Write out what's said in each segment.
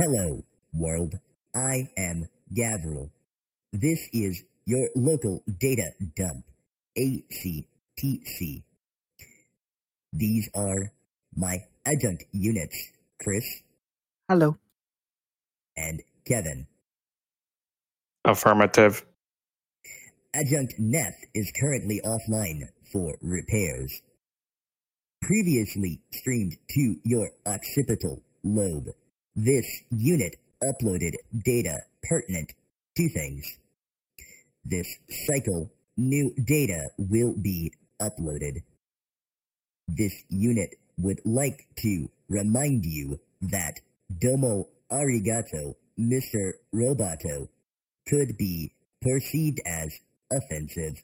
Hello, world. I am Gavriil. This is your local data dump, ACTC. These are my adjunct units, Chris Hello. and Kevin. Affirmative. Adjunct Neth is currently offline for repairs. Previously streamed to your occipital lobe. This unit uploaded data pertinent to things. This cycle, new data will be uploaded. This unit would like to remind you that Domo Arigato, Mr. Roboto, could be perceived as offensive.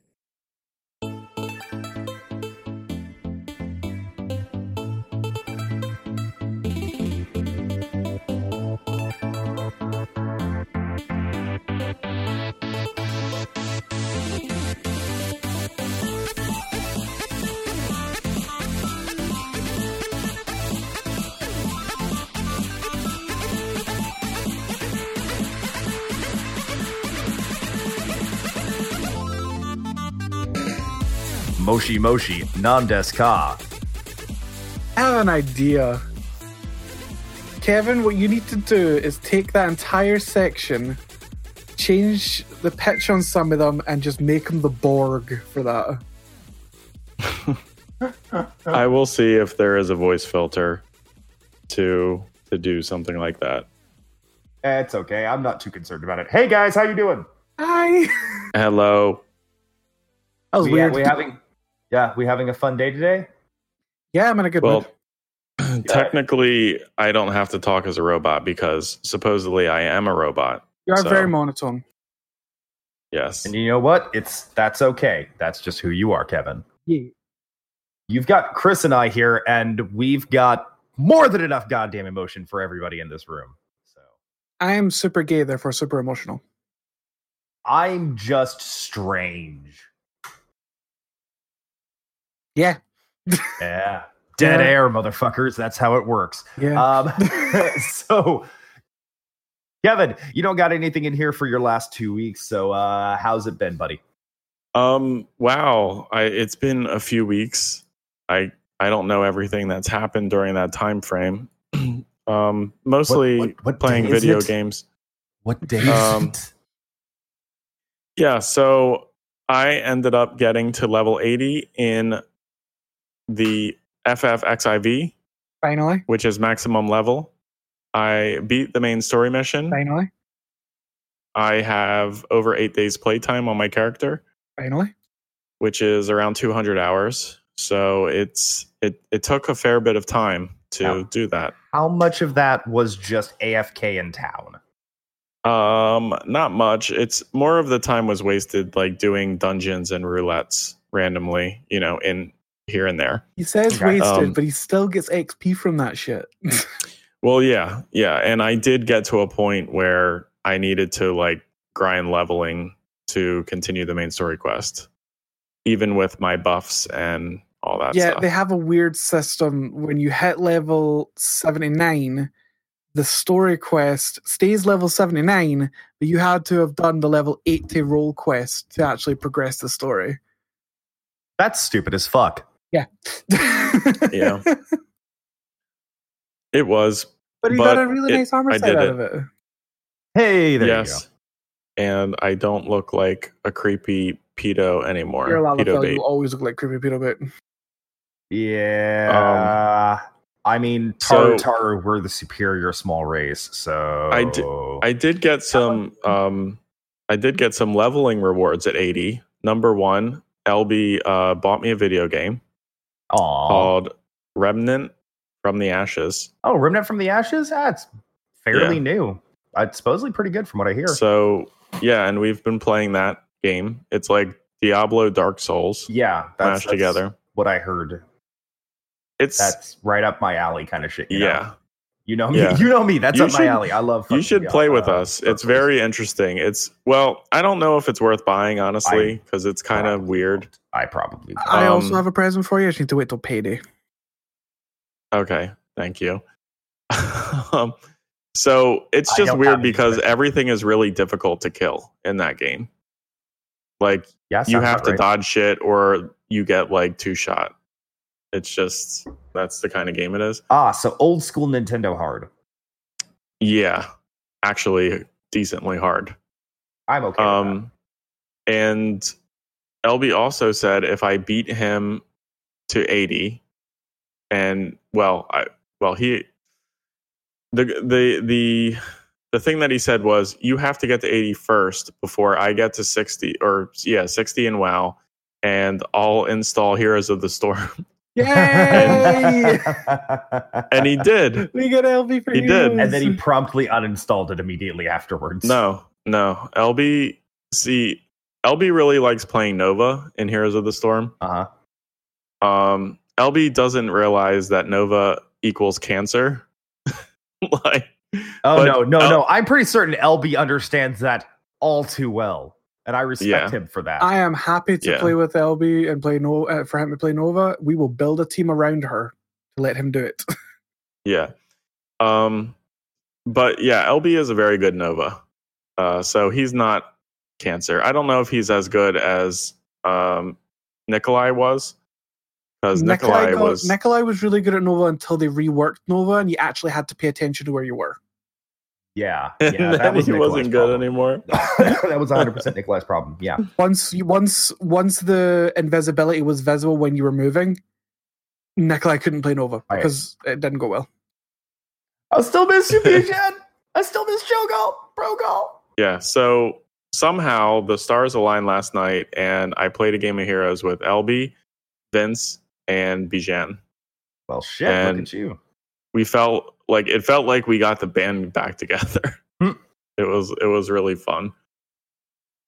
Moshi Moshi Nandes Ka. I have an idea. Kevin, what you need to do is take that entire section, change the pitch on some of them, and just make them the Borg for that. I will see if there is a voice filter to to do something like that. It's okay. I'm not too concerned about it. Hey guys, how you doing? Hi. Hello. That was we, weird. we having yeah, we having a fun day today. yeah, I'm in a good Well, mood. technically, I don't have to talk as a robot because supposedly I am a robot. You are so- very monotone. Yes. And you know what? It's that's okay. That's just who you are, Kevin. Yeah. You've got Chris and I here, and we've got more than enough goddamn emotion for everybody in this room. So I am super gay, therefore super emotional. I'm just strange. Yeah. Yeah. Dead Yeah. air, motherfuckers. That's how it works. Yeah. Um, so, Kevin, you don't got anything in here for your last two weeks. So, uh, how's it been, buddy? Um. Wow. I. It's been a few weeks. I. I don't know everything that's happened during that time frame. um. Mostly what- what playing video it? games. What day Um, is it? Yeah, so I ended up getting to level 80 in the FFXIV, Finally. which is maximum level. I beat the main story mission. Finally. I have over eight days playtime on my character, Finally. which is around 200 hours. So it's it it took a fair bit of time to Yeah. do that. How much of that was just AFK in town? Um, not much. It's more of the time was wasted like doing dungeons and roulettes randomly, you know, in here and there. He says Okay. wasted, Um, but he still gets XP from that shit. Well, yeah, yeah, and I did get to a point where I needed to like grind leveling to continue the main story quest, even with my buffs and all that yeah, stuff. they have a weird system. When you hit level 79, the story quest stays level 79, but you had to have done the level 80 role quest to actually progress the story. That's stupid as fuck. Yeah. Yeah. it was But he But got a really it- nice armor set out it. of it. Hey, there yes, and I don't look like a creepy pedo anymore. You're allowed to pedo tell bait. you always look like creepy pedo bit. you go. Yeah. I mean, Tar Um, so- Tar, we're the superior small race. So I did- I did get some um I did get some leveling rewards at 80. Number 1, LB uh bought me a video game Aw. called Remnant from the Ashes. Oh, Remnant from the Ashes? That's fairly new. Uh, It's supposedly pretty good from what I hear. So, yeah, and we've been playing that game. It's like Diablo Dark Souls yeah, that's, mashed that's together. what I heard. It's That's right up my alley kind of shit. you know? Yeah. You know me. Yeah. You know me. That's You up my alley. I love You should play with Diablo. us. It's very interesting. It's well, I don't know if it's worth buying honestly because it's kind of weird. I probably won't. I also Um, have a present for you. I just need to wait till payday. Okay, thank you. um, So it's just weird because defense. everything is really difficult to kill in that game. Like Yeah, you have to right. dodge shit or you get like two shot. It's just that's the kind of game it is. Ah, so old school Nintendo hard. Yeah, actually decently hard. I'm okay. with Um, and LB also said if I beat him to 80, and well, I well he the the the the thing that he said was you have to get to 80 first before I get to 60 or yeah 60 in WoW, and I'll install Heroes of the Storm, Yay! that. and he did. we get LB for He did. and then he promptly uninstalled it immediately afterwards. No, no, LB see LB really likes playing Nova in Heroes of the Storm. Uh huh. um lb doesn't realize that nova equals cancer like Oh no, no, L- no! I'm pretty certain LB understands that all too well, and I respect Yeah. him for that. I am happy to Yeah. play with LB and play no uh, for him to play Nova. We will build a team around her to let him do it. yeah um but yeah lb is a very good nova uh so he's not cancer i don't know if he's as good as um nikolai was because nikolai, got- was Nikolai was really good at Nova until they reworked Nova, and you actually had to pay attention to where you were. Yeah, yeah, and that was he Nikolai's wasn't good problem. anymore that was 100 percent Nikolai's problem. Yeah, Once you once once the invisibility was visible when you were moving, Nikolai couldn't play Nova oh, Right. because it didn't go well. I still miss you, Bijan. I still miss Jogo, Brogo. yeah so somehow the stars aligned last night and i played a game of heroes with lb vince and bijan Well, shit. And- look at you. we felt like it felt like we got the band back together. Hmm. it was it was really fun.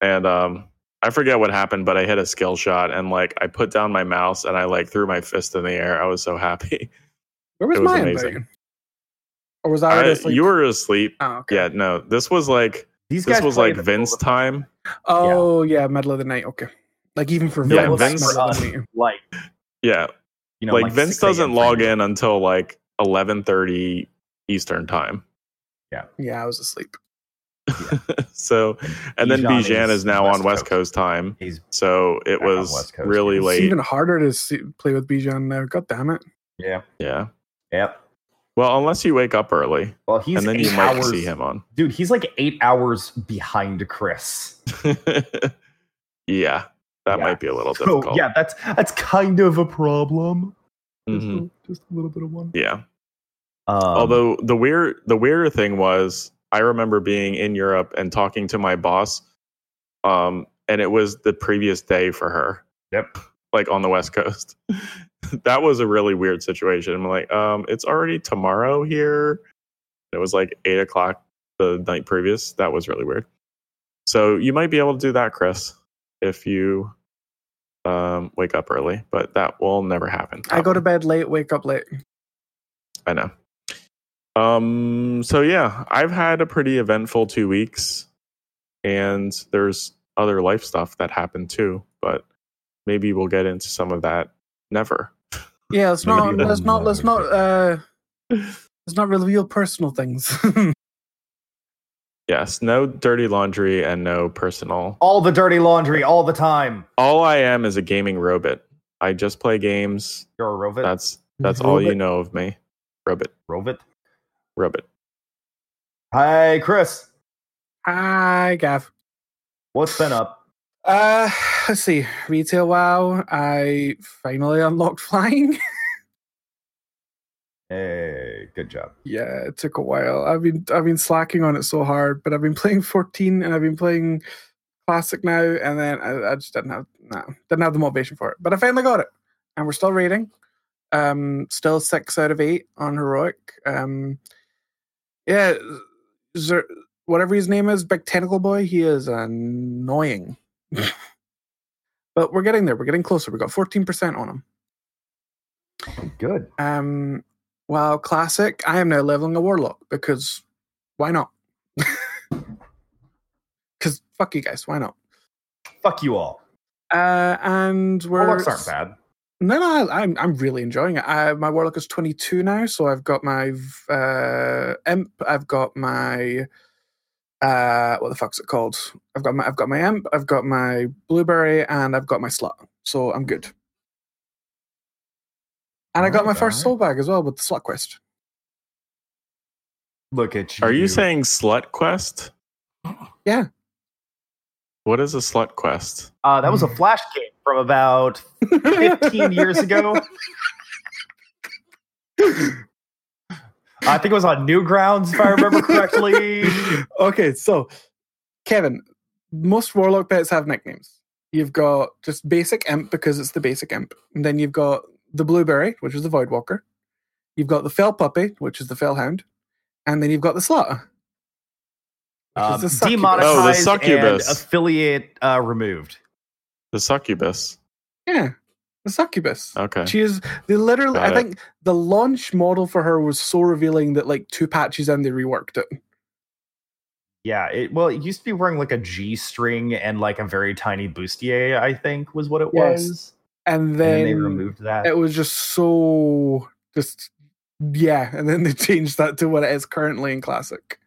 And um I forget what happened, but I hit a skill shot and like I put down my mouse and I like threw my fist in the air. I was so happy. Where was, It was mine? amazing. Or was I I, asleep? you were asleep. Oh, okay. Yeah, no. This was like These this guys was like in middle Vince of time. Oh yeah, middle of the night. Okay. Like even for Yeah, Vince, Vince- middle of the us, night. like Yeah. you know, like, Vince doesn't log in until like eleven thirty Eastern time. Yeah, yeah, I was asleep. so and then Bijan Bijan is is now West on West Coast. Coast time. He's So it was Coast, really yeah. It's late. even harder to see, play with Bijan now. God damn it. yeah, Yeah. yep. Well, unless you wake up early, Well, he's and then you might hours, see him on. dude. He's like eight hours behind Chris. yeah, that Yeah. might be a little So difficult. yeah, that's that's kind of a problem. Just, Mhm. a, just a little bit of one. yeah. Um, Although the weird, the weirder thing was, I remember being in Europe and talking to my boss, um, and it was the previous day for her. Yep. Like on the West Coast. that was a really weird situation. I'm like, um, it's already tomorrow here. It was like eight o'clock the night previous. That was really weird. So you might be able to do that, Chris, if you um, wake up early, but that will never happen. I go to bed late, wake up late. I know. Um. So yeah, I've had a pretty eventful two weeks, and there's other life stuff that happened too. But maybe we'll get into some of that. Never. Yeah, let's not let's not let's not uh let's not reveal personal things. Yes. No dirty laundry and no personal. all the dirty laundry all the time. All I am is a gaming robot. I just play games. You're a robot. That's that's all you know of me. Robot. robot. Robot. Hi, Chris. Hi, Gav. What's been up? Uh let's see. Retail WoW. I finally unlocked flying. Hey, good job. yeah, it took a while. I've been I've been slacking on it so hard, but I've been playing 14 and I've been playing classic now, and then I, I just didn't have no didn't have the motivation for it. But I finally got it, and we're still rating. Um, still six out of eight on heroic. Um, yeah, Zer, whatever his name is, big tentacle boy. He is annoying. but we're getting there. We're getting closer. We got 14% on him. Good. Um, well, classic. I am now leveling a warlock because why not? Because fuck you guys, why not? Fuck you all. Uh, and we're Warlocks aren't bad. No, no, I- I'm I'm really enjoying it. I, my warlock is 22 now, so I've got my uh, imp. I've got my uh, what the fuck's it called? I've got my I've got my imp. I've got my blueberry, and I've got my slut. So I'm good. And I got my Alright, first soul bag as well with the slut quest. Look at you. Are you saying slut quest? Yeah. What is a slut quest? uh, that was a flash game from about 15 years ago? I think it was on Newgrounds, if I remember correctly. okay, so Kevin, most warlock pets have nicknames. You've got just basic imp because it's the basic imp, and then you've got the blueberry, which is the void walker. You've got the fel puppy, which is the felhound, and then you've got the slaughter. which is Um, the succubus. demonetized Oh, the and succubus. affiliate uh, removed. The succubus. Yeah, the succubus. Okay. She is. They literally. I it. think the launch model for her was so revealing that like two patches in, they reworked it. Yeah, it well, it used to be wearing like a G string and like a very tiny bustier, I think was what it Yes. was. And And then, then they removed that. it was just so just yeah and then they changed that to what it is currently in classic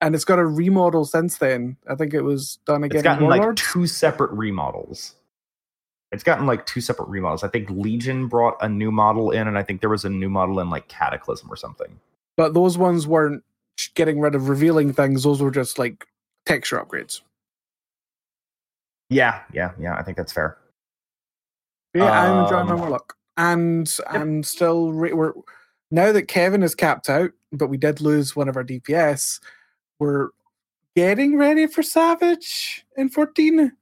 and it's got a remodel since then i think it was done again It's gotten like two separate remodels. It's gotten like two separate remodels. I think Legion brought a new model in, and I think there was a new model in like Cataclysm or something. but those ones weren't getting rid of revealing things those were just like texture upgrades Yeah, yeah, yeah. I think that's fair. Yeah i'm enjoying my Um, warlock and i'm still re- we're now that kevin is capped out but we did lose one of our dps we're getting ready for savage in 14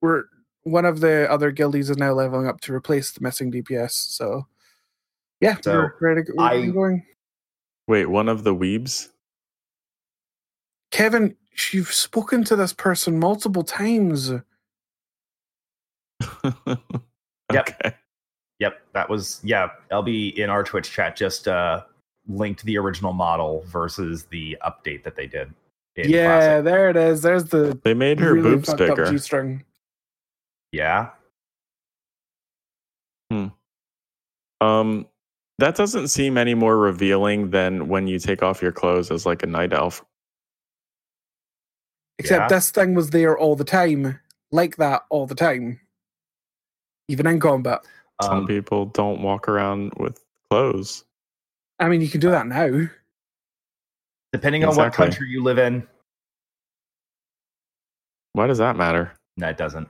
we're one of the other guildies is now leveling up to replace the missing dps so yeah So, we're ready to we're I- going. Wait, one of the weebs? kevin you've spoken to this person multiple times Yep. Okay. Yep, that was yeah. LB in our Twitch chat just uh linked the original model versus the update that they did. in yeah Classic. there it is there's the They made her really boobs fucked up bigger. g-string yeah. Hmm. Um, that doesn't seem any more revealing than when you take off your clothes as like a night elf. Except Yeah. this thing was there all the time, like that all the time, even in combat. Some Um, people don't walk around with clothes. I mean, you can do that now. depending on what country you live in, Why does that matter? no, it doesn't.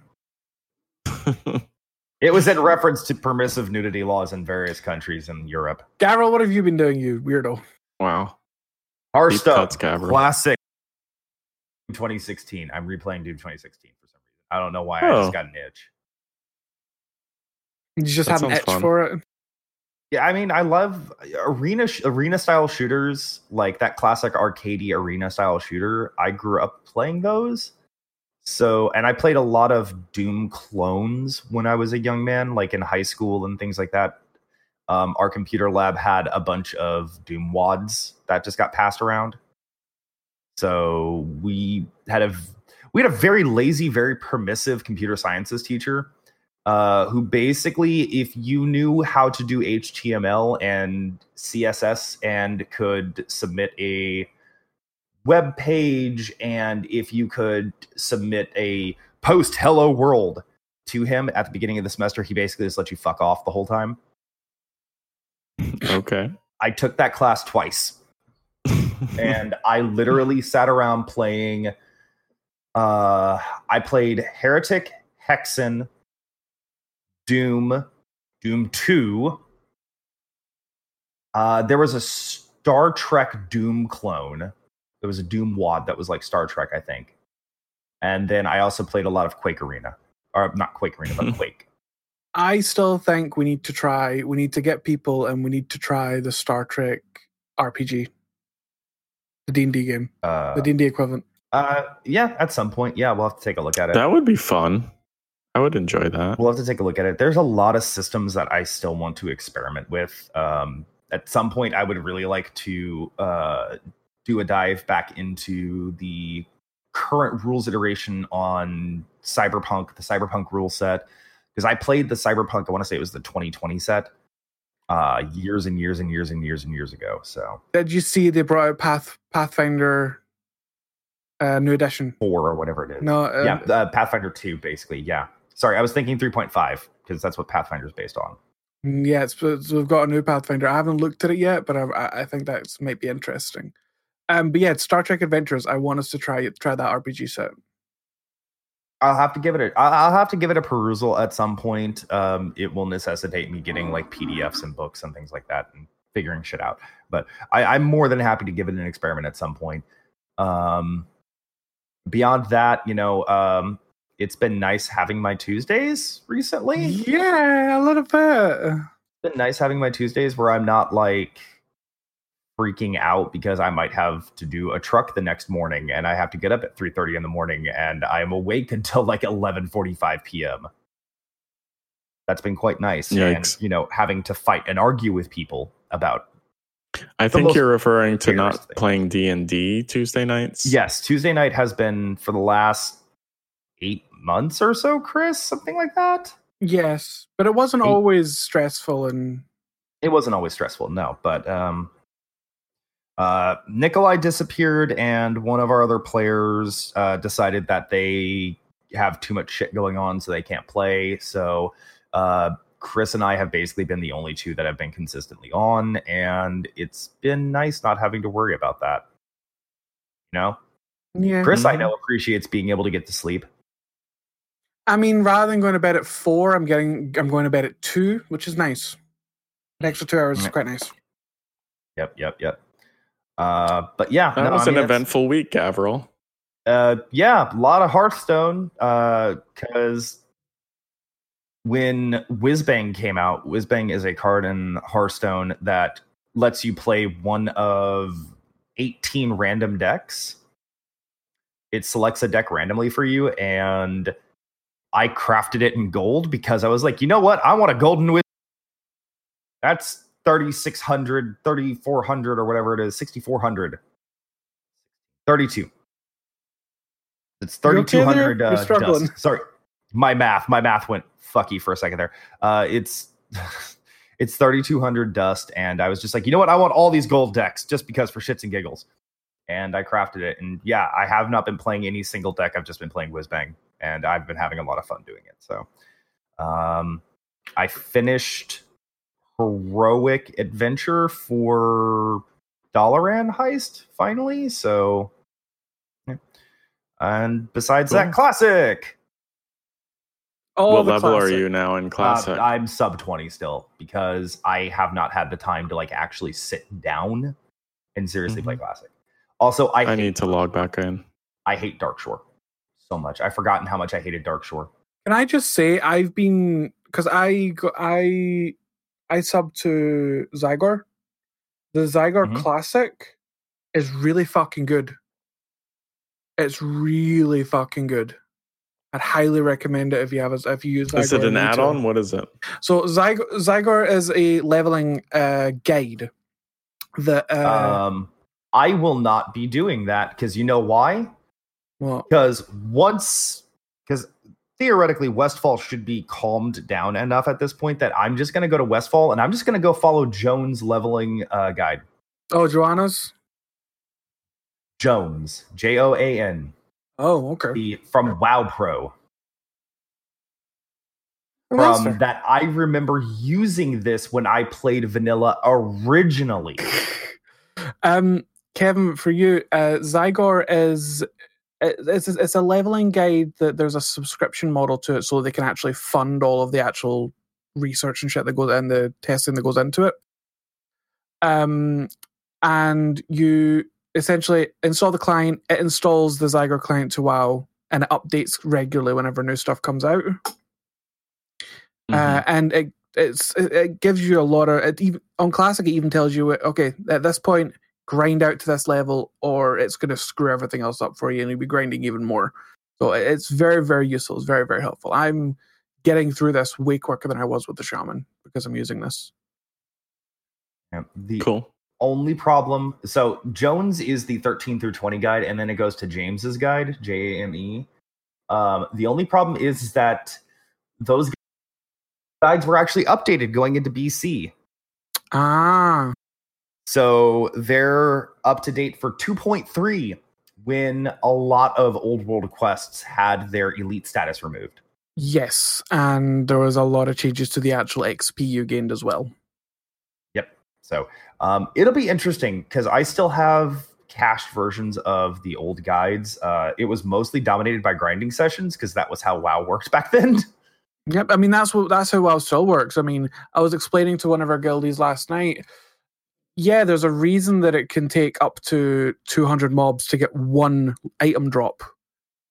It was in reference to permissive nudity laws in various countries in Europe. Gavriil, what have you been doing, you weirdo? wow. Hearthstone cuts, Gabriel. classic 2016. I'm replaying Doom 2016 for some reason. I don't know why. I Oh. just got an itch. You just That have an sounds itch fun. for it. Yeah, I mean, I love arena sh- arena style shooters like that classic arcadey arena style shooter. I grew up playing those. So, and I played a lot of Doom clones when I was a young man, like in high school and things like that. Um, our computer lab had a bunch of Doom wads that just got passed around. So we had a we had a very lazy, very permissive computer sciences teacher uh, who basically, if you knew how to do HTML and CSS and could submit a web page, and if you could submit a post hello world to him at the beginning of the semester, he basically just let you fuck off the whole time. okay. I took that class twice. and I literally sat around playing. Uh, I played Heretic, Hexen, Doom, Doom Two. Uh, there was a Star Trek Doom clone. There was a Doom wad that was like Star Trek, I think. And then I also played a lot of Quake Arena, or not Quake Arena, but Quake. I still think we need to try. We need to get people, and we need to try the Star Trek RPG, the D and D game, Uh, the D and D equivalent. uh, yeah, at some point, yeah, we'll have to take a look at it. that would be fun. I would enjoy that. We'll have to take a look at it. There's a lot of systems that I still want to experiment with. Um, at some point, I would really like to uh, do a dive back into the current rules iteration on Cyberpunk, the Cyberpunk rule set, because I played the Cyberpunk. I want to say it was the 2020 set, uh, years and years and years and years and years ago. So Did you see they brought out Path Pathfinder uh, new edition? four or whatever it is. No, uh, yeah, uh, Pathfinder two, basically. Yeah. Sorry, I was thinking 3.5 because that's what Pathfinder is based on. Yeah, it's, it's- we've got a new Pathfinder. I haven't looked at it yet, but I, I- I think that might be interesting. Um, but yeah, it's Star Trek Adventures. I want us to try try that RPG set. I'll have to give it a. I'll I'll have to give it a perusal at some point. Um, it will necessitate me getting like PDFs and books and things like that and figuring shit out. But I, I'm more than happy to give it an experiment at some point. Um, beyond that, you know, um, it's been nice having my Tuesdays recently. Yeah, a little bit. It's been nice having my Tuesdays where I'm not like freaking out because I might have to do a truck the next morning and I have to get up at 3:30 in the morning and I'm awake until like 11:45 p.m. That's been quite nice. And you know, having to fight and argue with people about I think you're referring to not thing. playing D and D Tuesday nights. Yes, Tuesday night has been for the last 8 months or so, Chris, something like that. Yes, but it wasn't Eight. always stressful and it wasn't always stressful no but um uh nikolai disappeared and one of our other players uh decided that they have too much shit going on so they can't play so uh chris and i have basically been the only two that have been consistently on and it's been nice not having to worry about that you know yeah. chris i Mhm. know appreciates being able to get to sleep I mean, rather than going to bed at four, I'm getting I'm going to bed at two, which is nice. An extra two hours is quite nice. yep yep yep uh but yeah That no, was I mean, an eventful week, Gavriil. Uh, yeah, a lot of Hearthstone. Uh, because when Whizbang came out, Whizbang is a card in Hearthstone that lets you play one of 18 random decks. It selects a deck randomly for you, and I crafted it in gold because I was like, you know what? I want a golden Wiz. That's 3600, 3400, or whatever it is, 6400. 32. It's You okay there? 3200 uh, struggling. dust. Sorry, my math, my math went fucky for a second there. Uh, it's it's 3200 dust, and I was just like, you know what? I want all these gold decks just because for shits and giggles. And I crafted it, and yeah, I have not been playing any single deck. I've just been playing Whizbang, and I've been having a lot of fun doing it. So, um, I finished heroic adventure for Dalaran heist finally. So, yeah. and besides that, classic. All what the level are you now in Uh, classic? I'm sub 20 still because I have not had the time to like actually sit down and seriously play classic. Also, I, I hate, need to log back in. I hate Darkshore so much. I've forgotten how much I hated Darkshore. Can I just say I've been because I I I sub to Zygor. The Zygor Mhm. Classic is really fucking good. It's really fucking good. I'd highly recommend it if you have a, if you use. Is it an add-on? What is it? So Zygor, Zygor is a leveling uh, guide. That uh, um, I will not be doing that because you know why? Well, Because once, because theoretically, Westfall should be calmed down enough at this point that I'm just going to go to Westfall and I'm just going to go follow Jones' leveling uh, guide. oh Joana's. Jones, J O A N, Oh okay. the from WoW Pro. Well, that's from that I remember using this when I played vanilla originally. Um, Kevin, for you, uh, Zygor is it's it's a leveling guide that there's a subscription model to it, so they can actually fund all of the actual research and shit that goes and the testing that goes into it. Um, and you essentially install the client. It installs the Zygor client to WoW, and it updates regularly whenever new stuff comes out. uh, and it it's it, it gives you a lot of it even on classic it even tells you okay at this point grind out to this level or it's going to screw everything else up for you and you'll be grinding even more so it's very very useful it's very very helpful i'm getting through this way quicker than i was with the shaman because i'm using this Yeah, The Cool. only problem so Jones is the 13 through 20 guide, and then it goes to Jame's guide, J A M E. Um, the only problem is that those guides were actually updated going into BC. Ah, So they're up to date for 2.3 when a lot of old world quests had their elite status removed. yes, and there was a lot of changes to the actual XP you gained as well. Yep. So um, it'll be interesting because I still have cached versions of the old guides. Uh, it was mostly dominated by grinding sessions because that was how WoW worked back then. Yep, I mean that's what that's how WoW still works. I mean, I was explaining to one of our guildies last night. Yeah, there's a reason that it can take up to 200 mobs to get one item drop,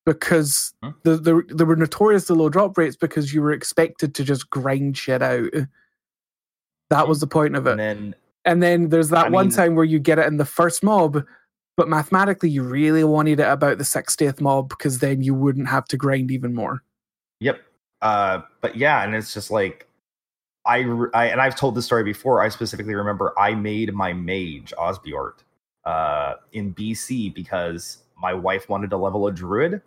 because Hmm. the, the there were notoriously low drop rates because you were expected to just grind shit out. That was the point of it. And then And then there's that I one mean- time where you get it in the first mob, but mathematically you really wanted it about the 60th mob because then you wouldn't have to grind even more. Yep. Uh, but yeah, and it's just like I, I and I've told this story before. I specifically remember I made my mage Osbjort uh, in BC because my wife wanted to level a druid,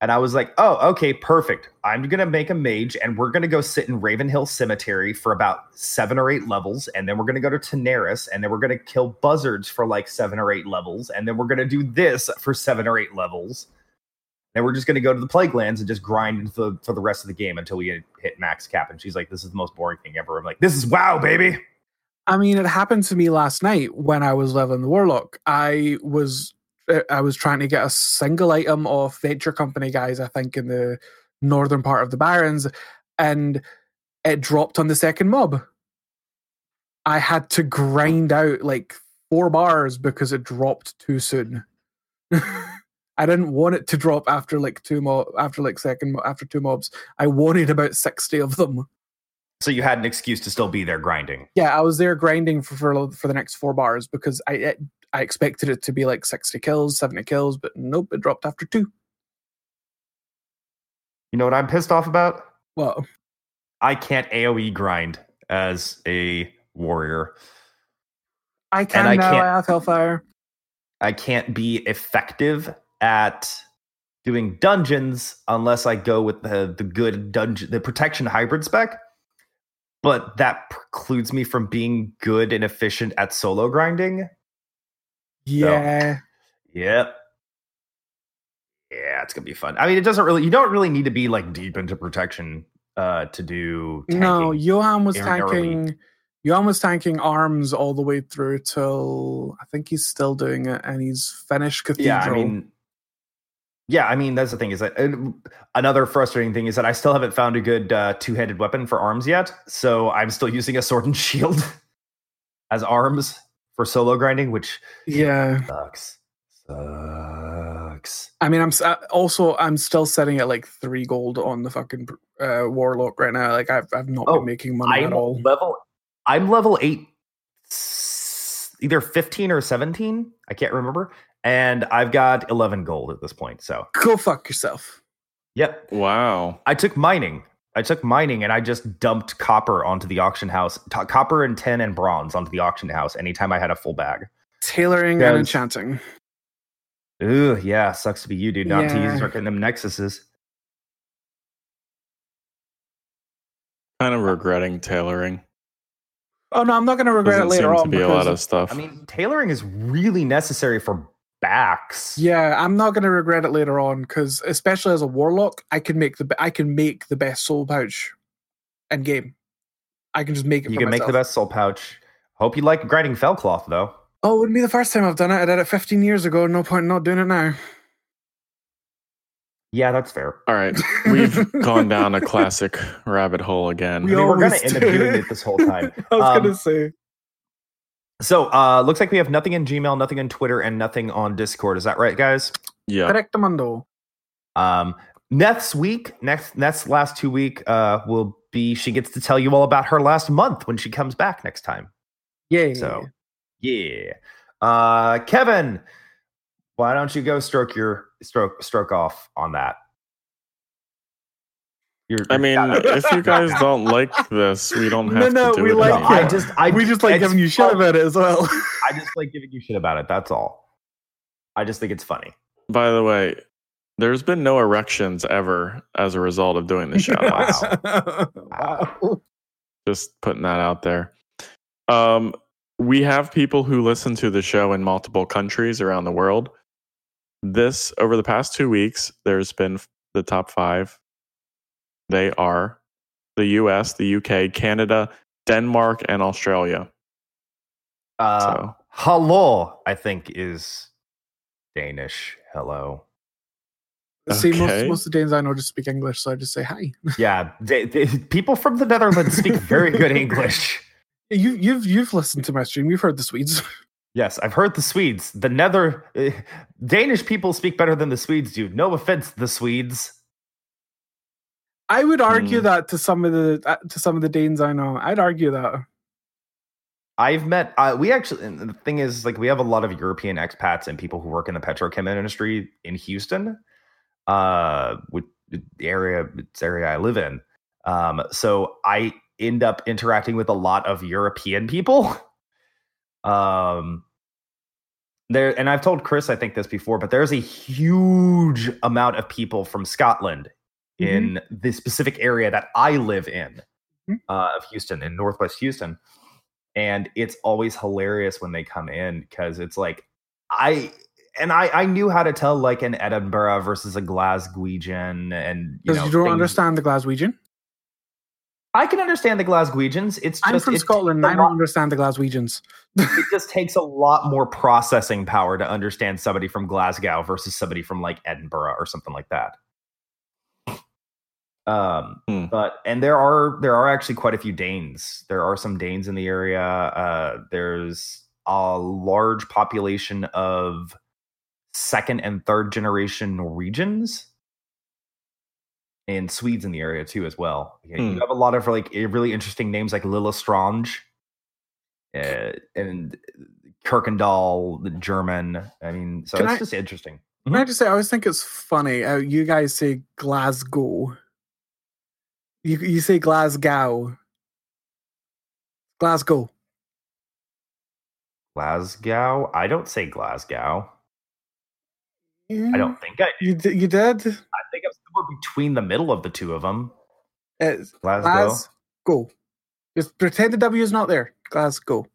and I was like, "Oh, okay, perfect. I'm gonna make a mage, and we're gonna go sit in Ravenhill Cemetery for about seven or eight levels, and then we're gonna go to Tanaris, and then we're gonna kill buzzards for like seven or eight levels, and then we're gonna do this for seven or eight levels." Then we're just going to go to the Plaguelands and just grind into the, for the rest of the game until we hit, hit max cap. And she's like, "This is the most boring thing ever." I'm like, "This is wow, baby." I mean, it happened to me last night when I was leveling the warlock. I was uh, I was trying to get a single item off venture company guys, I think, in the northern part of the Barrens, and it dropped on the second mob. I had to grind out like four bars because it dropped too soon. I didn't want it to drop after like two mob after like second after two mobs. I wanted about sixty of them. So you had an excuse to still be there grinding. Yeah, I was there grinding for for, for the next four bars because I it, I expected it to be like sixty kills, seventy kills, but nope, it dropped after two. You know what I'm pissed off about? Well, I can't AOE grind as a warrior. I can I now. can't- I have Hellfire. I can't be effective at doing dungeons unless I go with the the good dungeon the protection hybrid spec. But that precludes me from being good and efficient at solo grinding. Yeah, Yep. Yeah, it's gonna be fun. I mean, it doesn't really. You don't really need to be like deep into protection uh to do. no. Johan was tanking. Johan was tanking arms all the way through till I think he's still doing it, and he's finished Cathedral. yeah. I mean, yeah. I mean, that's the thing is that and another frustrating thing is that I still haven't found a good uh, two-handed weapon for arms yet. So I'm still using a sword and shield as arms for solo grinding, which yeah. sucks. Sucks. I mean, I'm uh, also I'm still sitting at like three gold on the fucking uh, warlock right now. Like I've I've not Oh, been making money I'm at all. level. I'm level eight, either fifteen or seventeen. I can't remember, and I've got eleven gold at this point. So, Go fuck yourself. yep. Wow. I took mining. I took mining, and I just dumped copper onto the auction house. T- copper and tin and bronze onto the auction house anytime I had a full bag. Tailoring and enchanting. Ooh, yeah, sucks to be you, dude. Not to Yeah. use start getting them nexuses. Kind of regretting tailoring. Oh no, I'm not going to regret Doesn't it later seem on. to be a lot of stuff. I mean, tailoring is really necessary for backs. yeah, I'm not going to regret it later on because, especially as a warlock, I can make the I can make the best soul pouch in game. I can just make it. you for can make the best soul pouch. Hope you like grinding felcloth though. Oh, it wouldn't be the first time I've done it. I did it 15 years ago. No point in not doing it now. Yeah, that's fair. All right, we've gone down a classic rabbit hole again. We I mean, we're gonna end up doing it this whole time. I was Um, going to say. So, uh, looks like we have nothing in Gmail, nothing in Twitter, and nothing on Discord. Is that right, guys? yeah, Correctamundo. Um, next week, next next last two week, uh, will be she gets to tell you all about her last month when she comes back next time. Yay. So, yeah. Uh, Kevin, why don't you go stroke your stroke stroke off on that? You're, I mean, if you guys don't like this, we don't have no, to do we it. like no, anymore. I just I we just like it's giving you shit about it as well. I just like giving you shit about it. That's all. I just think it's funny. By the way, There's been no erections ever as a result of doing the shout outs. wow. Just putting that out there. Um, we have people who listen to the show in multiple countries around the world. This over the past two weeks, there's been the top five. They are the US, the UK, Canada, Denmark, and Australia. Uh, So hello, I think is Danish. Hello. See, most, most of the Danes I know just speak English, so I just say hi. Yeah, they, they- people from the Netherlands speak very good English. You, you've you've listened to my stream. You've heard the Swedes. Yes, I've heard the Swedes. The Nether uh, Danish people speak better than the Swedes do. No offense, the Swedes. I would argue Hmm. that to some of the uh, to some of the Danes I know. I'd argue that. I've met. Uh, we actually. The thing is, like, we have a lot of European expats and people who work in the petrochem industry in Houston, uh, with the area, it's the area I live in. Um, so I end up interacting with a lot of European people. Um, there, and I've told Chris, I think this before, but there's a huge amount of people from Scotland in the specific area that I live in Mhm. uh, of Houston, in Northwest Houston and it's always hilarious when they come in because it's like I and I I knew how to tell like an Edinburgh versus a Glaswegian and you Because know you, don't things- understand the Glaswegian. I can understand the Glaswegians. It's just, I'm from it Scotland. takes and a I lot- don't understand the Glaswegians. it just takes a lot more processing power to understand somebody from Glasgow versus somebody from like Edinburgh or something like that. Um, Hmm. but and there are there are actually quite a few Danes. There are some Danes in the area. Uh, there's a large population of second and third generation Norwegians and Swedes in the area too as well. You Hmm. have a lot of like eh, really interesting names like Lillestrange uh, and Kirkendall, the German. I mean, so Can it's I- just interesting. Can I just say, I always think it's funny how you guys say Glasgow. You you say Glasgow. Glasgow. Glasgow. I don't say Glasgow. I don't think I. You d- you did. I think I'm somewhere between the middle of the two of them. It's Glasgow. Glasgow. Just pretend the W is not there. Glasgow.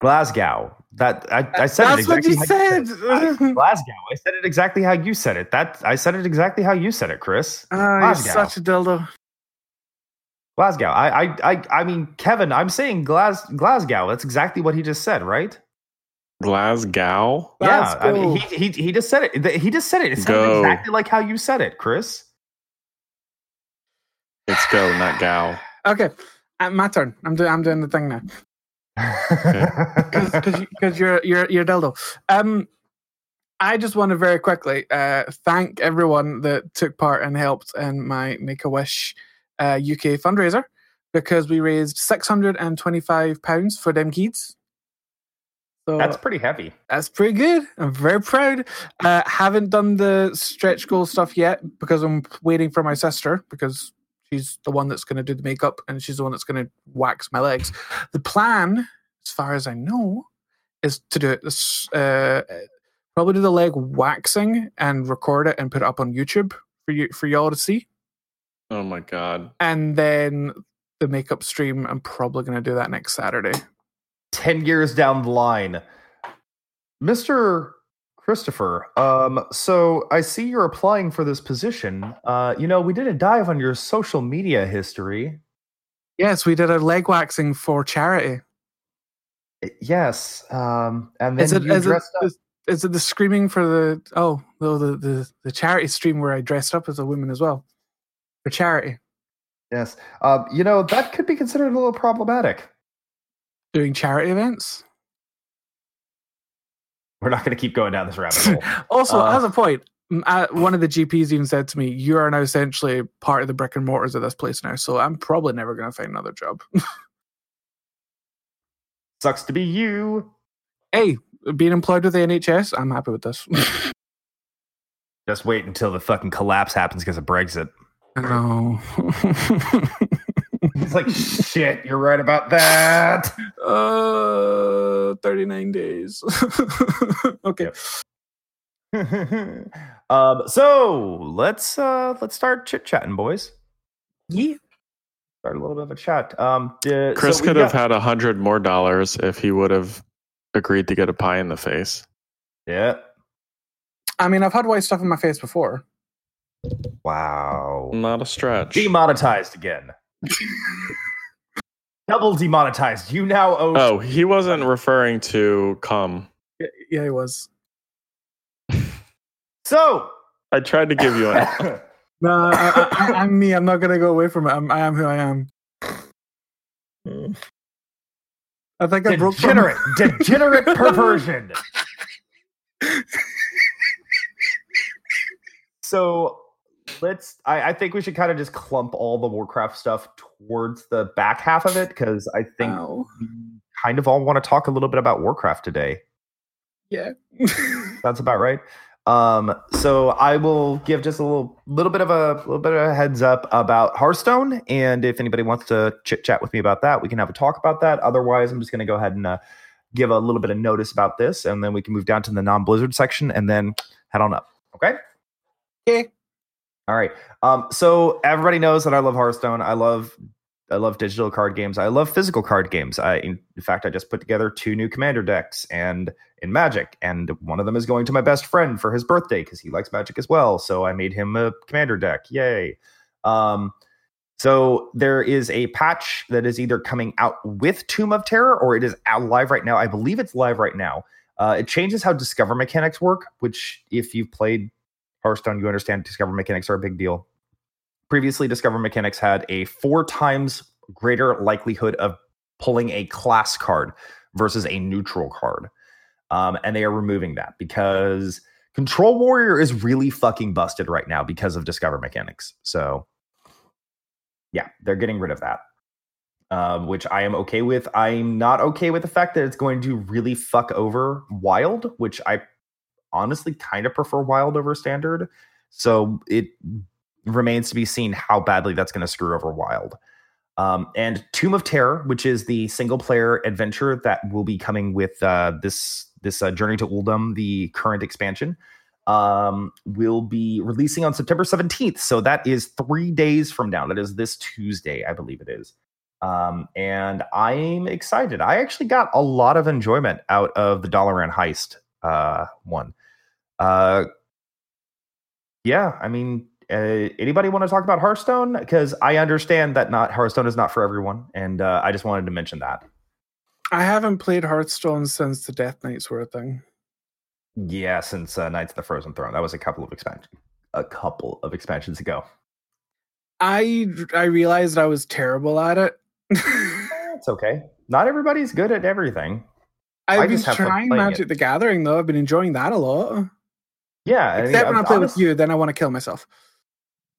Glasgow. That I, I said That's it what exactly you said. I- Glasgow. I said it exactly how you said it. That I said it exactly how you said it, Chris. Ah, you're such a dildo. Glasgow. I, I, I, I mean, Kevin. I'm saying Glas, Glasgow. That's exactly what he just said, right? Glasgow. Yeah. I mean, he, he, he just said it. He just said it. It sounded Go. exactly like how you said it, Chris. It's go, not gal. Okay, uh, my turn. I'm doing. I'm doing the thing now. because because you're you're you're dildo. Um, I just want to very quickly uh thank everyone that took part and helped in my Make a Wish uh, UK fundraiser because we raised six hundred and twenty five pounds for them kids. So That's pretty heavy. that's pretty good. I'm very proud. Uh, haven't done the stretch goal stuff yet because I'm waiting for my sister because she's the one that's going to do the makeup and she's the one that's going to wax my legs. The plan, as far as I know, is to do it this uh, probably do the leg waxing and record it and put it up on YouTube for you for y'all to see, Oh my god. and then the makeup stream. I'm probably going to do that next Saturday. 10 years down the line. Mr. Christopher, um, so I see you're applying for this position. Uh, you know, we did a dive on your social media history. Yes, we did a leg waxing for charity. Yes, um, and then Is it, you is, it, up. is, is it the screaming for the oh no the, the the charity stream where I dressed up as a woman as well for charity Yes, um, you know that could be considered a little problematic. doing charity events. We're not going to keep going down this rabbit hole. Also, Uh, as a point, uh, one of the GPs even said to me, "You are now essentially part of the brick and mortars of this place now." So I'm probably never going to find another job. Sucks to be you. hey, being employed with the NHS, I'm happy with this. Just wait until the fucking collapse happens because of Brexit. I know. It's like shit. You're right about that. uh, 39 days. okay. Yep. Um, so let's uh let's start chit chatting, boys. Yeah. Start a little bit of a chat. Um, d- Chris so we could have got- had a hundred more dollars if he would have agreed to get a pie in the face. Yeah. I mean, I've had white stuff in my face before. Wow. Not a stretch. Demonetized again. Double demonetized. You now owe. Oh, he wasn't referring to cum. Y- Yeah, he was. So. I tried to give you an. No, I, I, I, am me. I'm not gonna go away from it. I'm, I am who I am. I think I broke some- degenerate, degenerate perversion. so let's. I, I think we should kind of just clump all the Warcraft stuff towards the back half of it because I think we kind of all want to talk a little bit about Warcraft today. Yeah. That's about right. Um, so I will give just a little little bit of a little bit of a heads up about Hearthstone, and if anybody wants to chit chat with me about that, we can have a talk about that. Otherwise, I'm just going to go ahead and uh, give a little bit of notice about this, and then we can move down to the non-Blizzard section, and then head on up. Okay. Okay. All right. Um, so everybody knows that I love Hearthstone. I love I love digital card games. I love physical card games. I in, fact I just put together two new commander decks and in Magic, and one of them is going to my best friend for his birthday because he likes Magic as well. So I made him a commander deck. Yay. Um so there is a patch that is either coming out with Tomb of Terror or it is out live right now. I believe it's live right now. Uh, it changes how Discover mechanics work, which if you've played Hearthstone, you understand Discover mechanics are a big deal. Previously, Discover mechanics had a four times greater likelihood of pulling a class card versus a neutral card. Um, and they are removing that because Control Warrior is really fucking busted right now because of Discover mechanics. So, yeah, they're getting rid of that, um, which I am okay with. I'm not okay with the fact that it's going to really fuck over Wild, which I honestly kind of prefer Wild over Standard. So it remains to be seen how badly that's going to screw over Wild. Um, and Tomb of Terror, which is the single player adventure that will be coming with uh, this this uh, Journey to Uldum, the current expansion, um, will be releasing on September 17th. So that is three days from now. That is this Tuesday, I believe it is. Um, and I'm excited. I actually got a lot of enjoyment out of the Dalaran Heist uh, one. Uh, yeah, I mean, uh, anybody want to talk about Hearthstone? Because I understand that not Hearthstone is not for everyone, and uh, I just wanted to mention that. I haven't played Hearthstone since the Death Knights were a thing. Yeah, since uh, Knights of the Frozen Throne, that was a couple of expansion, a couple of expansions ago. I I realized I was terrible at it. It's okay. Not everybody's good at everything. I I've been have trying Magic the Gathering though. I've been enjoying that a lot. Yeah, I mean, Except when I play honest- with you, then I want to kill myself.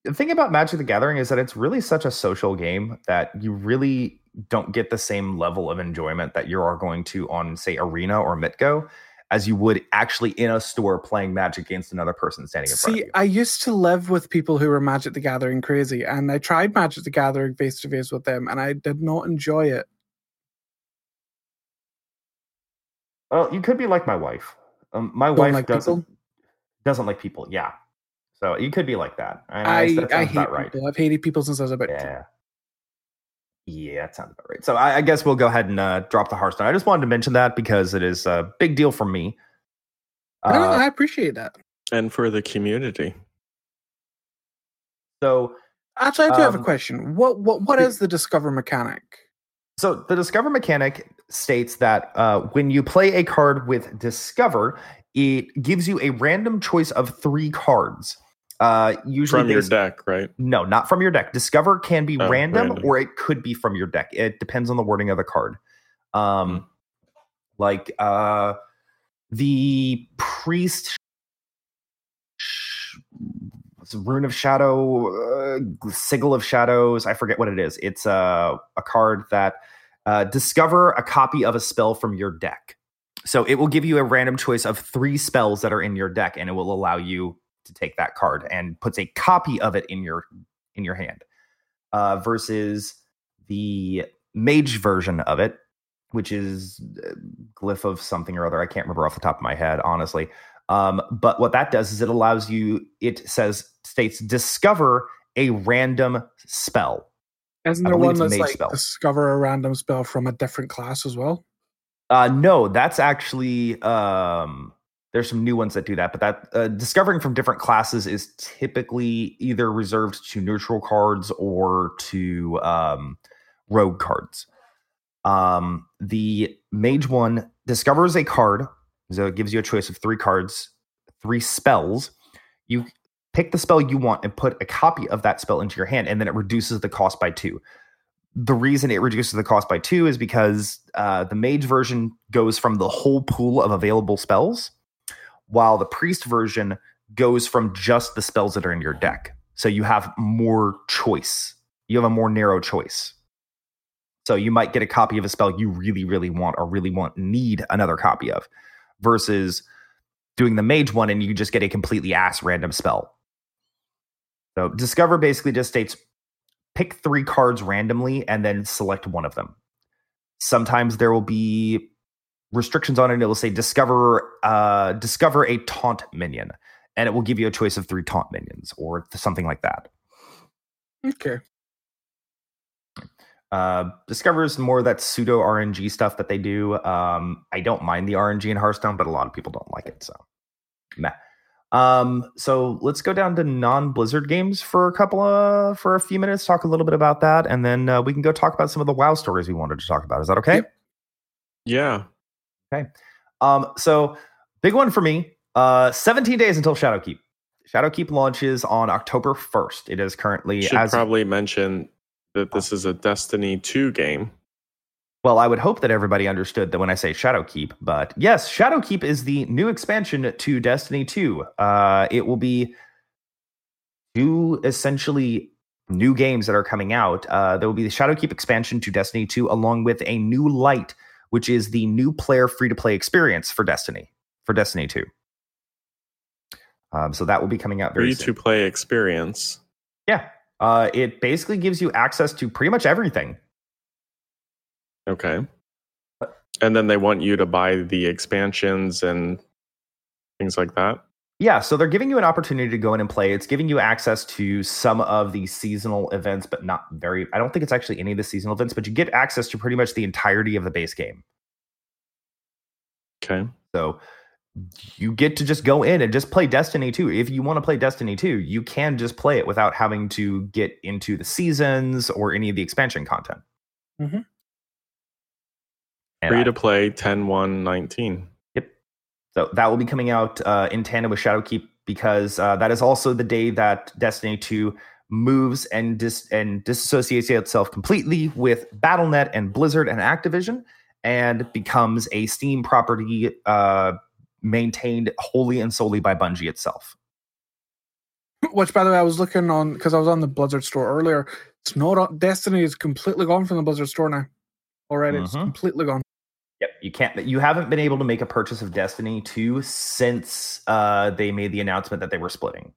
the thing about Magic the Gathering is that it's really such a social game that you really don't get the same level of enjoyment that you are going to on, say, Arena or Mitgo as you would actually in a store playing Magic against another person standing in front See, of you. I used to live with people who were Magic the Gathering crazy, and I tried Magic the Gathering face to face with them, and I did not enjoy it. Well, you could be like my wife. Um, my Don't wife like doesn't people? doesn't like people. Yeah, so you could be like that. And I, that I hate about right. people. I've hated people since I was about two. Yeah. Yeah, that sounds about right. So I, I guess we'll go ahead and uh, drop the Hearthstone. I just wanted to mention that because it is a big deal for me. I, don't know, Uh, I appreciate that. And for the community. so Actually, I do have a um, question. What what what it- is the discover mechanic? So the discover mechanic states that uh, when you play a card with discover, it gives you a random choice of three cards. Uh, usually From your deck, right? No, not from your deck. Discover can be Oh, random, random. or it could be from your deck. It depends on the wording of the card. Hmm. Um, like uh, the priest. Rune of Shadow, uh, Sigil of Shadows. I forget what it is. It's uh, a card that uh, discover a copy of a spell from your deck. So it will give you a random choice of three spells that are in your deck, and it will allow you to take that card and puts a copy of it in your in your hand. Uh, versus the mage version of it, which is uh, glyph of something or other. I can't remember off the top of my head, honestly. Um, but what that does is it allows you. It says states discover a random spell. Isn't there one that's like spell. discover a random spell from a different class as well? Uh, no, that's actually um, there's some new ones that do that, but that uh, discovering from different classes is typically either reserved to neutral cards or to um, rogue cards. Um, the mage one discovers a card, so it gives you a choice of three cards, three spells. You pick the spell you want and put a copy of that spell into your hand, and then it reduces the cost by two the reason it reduces the cost by two is because uh, the mage version goes from the whole pool of available spells, while the priest version goes from just the spells that are in your deck. So you have more choice. You have a more narrow choice. So you might get a copy of a spell you really, really want or really want need another copy of, versus doing the mage one and you just get a completely ass random spell. So discover basically just states pick three cards randomly and then select one of them. Sometimes there will be restrictions on it. It will say discover uh, discover a taunt minion, and it will give you a choice of three taunt minions or something like that. Okay. Uh, Discover is more of that pseudo RNG stuff that they do. Um, I don't mind the RNG in Hearthstone, but a lot of people don't like it. So, meh. Um, so let's go down to non-Blizzard games for a couple of for a few minutes, talk a little bit about that, and then uh, we can go talk about some of the WoW stories we wanted to talk about. Is that okay? Yeah. Okay. Um, so big one for me. Uh, 17 days until Shadowkeep. Shadowkeep launches on October 1st. It is currently Should as probably mention that this is a Destiny 2 game. Well, I would hope that everybody understood that when I say Shadowkeep, but yes, Shadowkeep is the new expansion to Destiny 2. Uh, it will be two essentially new games that are coming out. Uh, there will be the Shadowkeep expansion to Destiny 2, along with a new light, which is the new player free to play experience for Destiny, for Destiny 2. Um, so that will be coming out very Free to play experience. Yeah. Uh, it basically gives you access to pretty much everything. Okay. And then they want you to buy the expansions and things like that. Yeah, so they're giving you an opportunity to go in and play. It's giving you access to some of the seasonal events, but not very. I don't think it's actually any of the seasonal events, but you get access to pretty much the entirety of the base game. Okay. So you get to just go in and just play Destiny 2. If you want to play Destiny 2, you can just play it without having to get into the seasons or any of the expansion content. Mhm. And Free I- to play 10 1 19. Yep. So that will be coming out uh, in tandem with Shadowkeep because uh, that is also the day that Destiny 2 moves and dis- and disassociates itself completely with BattleNet and Blizzard and Activision and becomes a Steam property uh, maintained wholly and solely by Bungie itself. Which, by the way, I was looking on because I was on the Blizzard store earlier. It's not on, Destiny is completely gone from the Blizzard store now. Already, it's Mhm. completely gone. Yep, you can't. You haven't been able to make a purchase of Destiny 2 since uh, they made the announcement that they were splitting.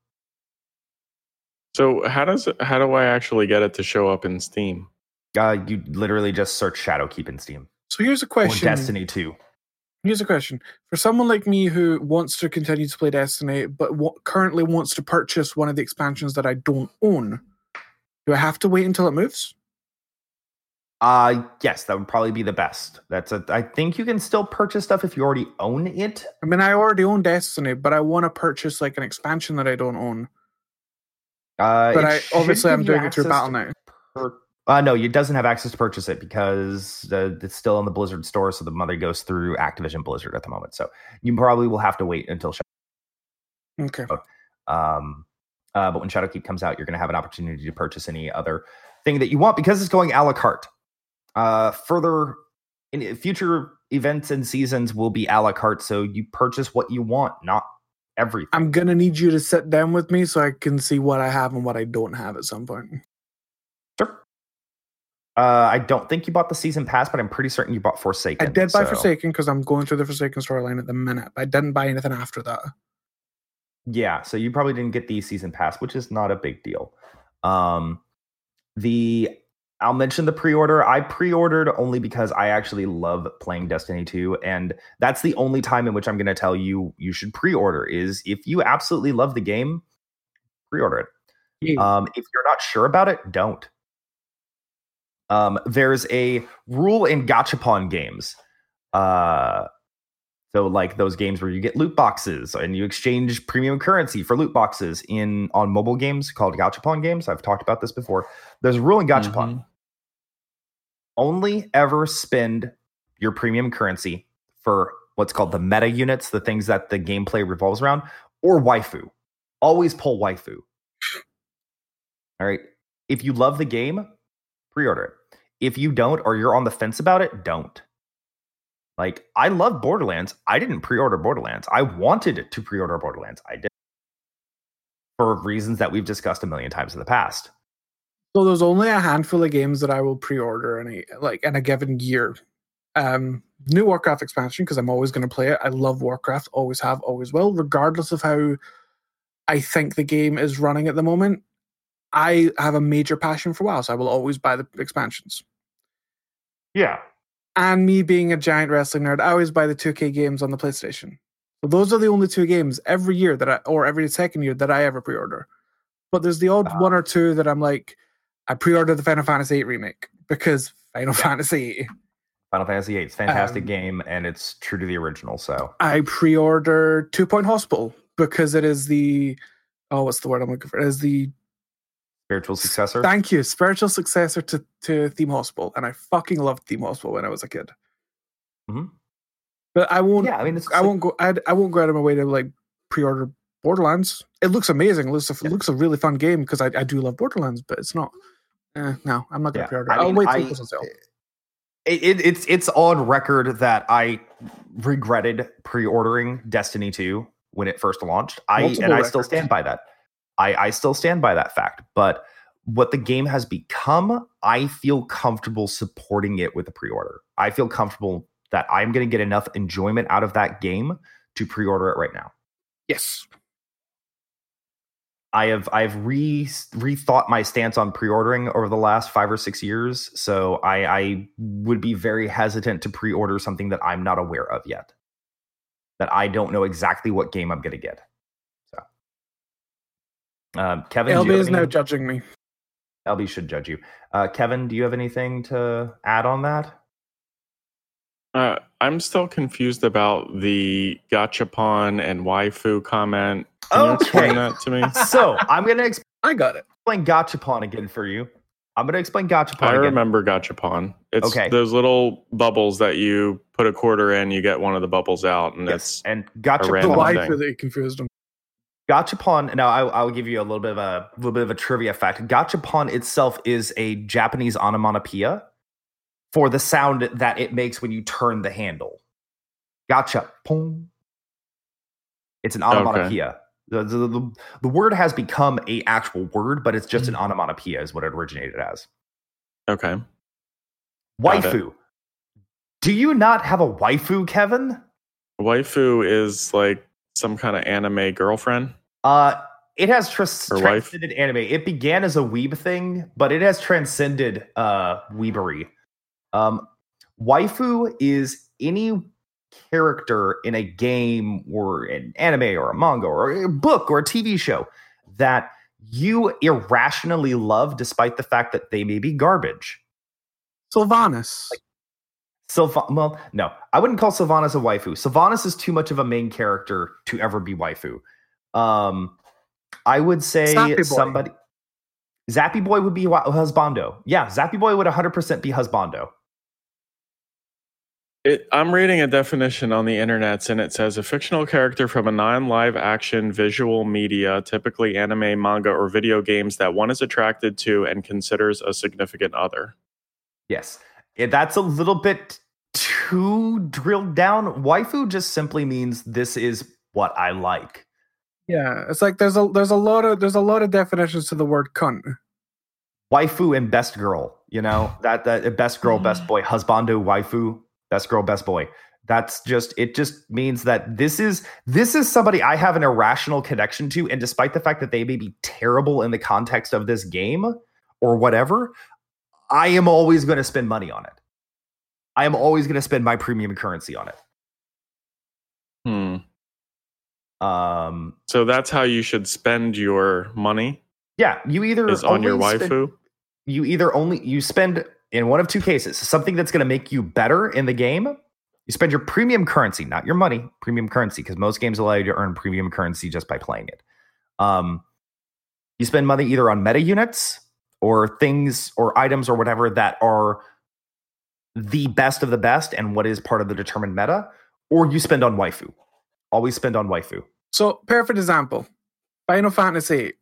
So how does how do I actually get it to show up in Steam? Uh, you literally just search Shadowkeep in Steam So here's a or question. Destiny 2. Here's a question for someone like me who wants to continue to play Destiny, but wa- currently wants to purchase one of the expansions that I don't own. Do I have to wait until it moves? Uh yes, that would probably be the best. That's a I think you can still purchase stuff if you already own it. I mean, I already own Destiny, but I want to purchase like an expansion that I don't own. Uh But I obviously I'm doing it through BattleNet. per- uh no, it doesn't have access to purchase it because uh, it's still in the Blizzard store, so the money goes through Activision Blizzard at the moment. So you probably will have to wait until Okay. um uh, but when Shadowkeep comes out, you're going to have an opportunity to purchase any other thing that you want because it's going a la carte. Uh, further in future events and seasons will be a la carte, so you purchase what you want, not everything. I'm gonna need you to sit down with me so I can see what I have and what I don't have at some point. Sure. Uh, I don't think you bought the season pass, but I'm pretty certain you bought Forsaken. I did buy so- Forsaken because I'm going through the Forsaken storyline at the minute, but I didn't buy anything after that. Yeah, so you probably didn't get the season pass, which is not a big deal. Um, the I'll mention the pre-order. I pre-ordered only because I actually love playing Destiny 2 and that's the only time in which I'm going to tell you you should pre-order is if you absolutely love the game, pre-order it. Yeah. Um, if you're not sure about it, don't. Um, there's a rule in gachapon games. Uh, so like those games where you get loot boxes and you exchange premium currency for loot boxes in on mobile games called gachapon games. I've talked about this before. There's a rule in gachapon. Mhm. Only ever spend your premium currency for what's called the meta units, the things that the gameplay revolves around, or waifu. Always pull waifu. All right. If you love the game, pre-order it. If you don't, or you're on the fence about it, don't. Like, I love Borderlands. I didn't pre-order Borderlands. I wanted to pre-order Borderlands. I did for reasons that we've discussed a million times in the past. So there's only a handful of games that I will pre-order in a like in a given year. Um, new Warcraft expansion because I'm always going to play it. I love Warcraft, always have, always will, regardless of how I think the game is running at the moment. I have a major passion for WoW, so I will always buy the expansions. Yeah. And me being a giant wrestling nerd, I always buy the 2K games on the PlayStation. So those are the only two games every year that I, or every second year that I ever pre-order. But there's the odd Ah. one or two that I'm like, I pre-ordered the Final Fantasy VIII remake because Final Fantasy VIII. Final Fantasy VIII, it's fantastic Um, game, and it's true to the original. So I pre-order Two Point Hospital because it is the oh, what's the word I'm looking for? It is the spiritual successor. thank you spiritual successor to to Theme Hospital, and I fucking loved Theme Hospital when I was a kid. Mhm. But I won't. Yeah, I mean, I like- won't go. I, I won't go out of my way to like pre-order Borderlands. It looks amazing. It looks a, Yeah. looks a really fun game because I, I do love Borderlands, but it's not. Eh, no, I'm not gonna Yeah, pre-order. I I'll wait till I- sale. it, it, it's it's on record that I regretted pre-ordering Destiny 2 when it first launched. I Multiple and I still stand by that. I, I still stand by that fact. But what the game has become, I feel comfortable supporting it with a pre-order. I feel comfortable that I'm going to get enough enjoyment out of that game to pre-order it right now. Yes. I have I've re rethought my stance on pre-ordering over the last five or six years. So I, I would be very hesitant to pre-order something that I'm not aware of yet. That I don't know exactly what game I'm going to get. So, um, Kevin, do you LB is now judging me. LB should judge you. Uh, Kevin, do you have anything to add on that? Uh, I'm still confused about the gachapon and waifu comment. Can you explain that to me? so I'm going to explain I got it. Explain Gachapon again for you. I'm going to explain Gachapon I again. I remember gachapon. It's Okay. those little bubbles that you put a quarter in, you get one of the bubbles out, and Yes, it's and a The random Gachapon. wife thing. really confused him. Gachapon. Now, I, I'll give you a little bit of a little bit of a trivia fact. Gachapon itself is a Japanese onomatopoeia for the sound that it makes when you turn the handle. Gachapon. It's an onomatopoeia. The, the, the, the word has become a actual word, but it's just an onomatopoeia, is what it originated as. okay. Waifu. Do you not have a waifu, Kevin? Waifu is like some kind of anime girlfriend. Uh, it has Or wife. transcended anime. It began as a weeb thing, but it has transcended uh weebery. Um, waifu is any character in a game or an anime or a manga or a book or a TV show that you irrationally love despite the fact that they may be garbage. Sylvanas. Sylva- well, no, I wouldn't call Sylvanas a waifu. Sylvanas is too much of a main character to ever be waifu. Um, I would say Zappy somebody. Zappy Boy would be wa- husbando. Yeah, Zappy Boy would 100% be husbando. It, I'm reading a definition on the internet, and it says a fictional character from a non-live action visual media, typically anime, manga, or video games that one is attracted to and considers a significant other. Yes. Yeah, that's a little bit too drilled down. Waifu just simply means this is what I like. yeah, it's like there's a there's a lot of there's a lot of definitions to the word cunt. Waifu and best girl, you know, that that best girl, best mm. boy, husbando, waifu, best girl, best boy. That's just it just means that this is this is somebody I have an irrational connection to and despite the fact that they may be terrible in the context of this game or whatever, I am always going to spend money on it. I am always going to spend my premium currency on it. Hmm. Um, So that's how you should spend your money yeah, you either is on your only spend- waifu. you either only you spend in one of two cases something that's going to make you better in the game. You spend your premium currency, not your money, premium currency, because most games allow you to earn premium currency just by playing it. Um, you spend money either on meta units or things or items or whatever that are the best of the best and what is part of the determined meta, or you spend on waifu. Always spend on waifu. So, perfect example. Final Fantasy 8.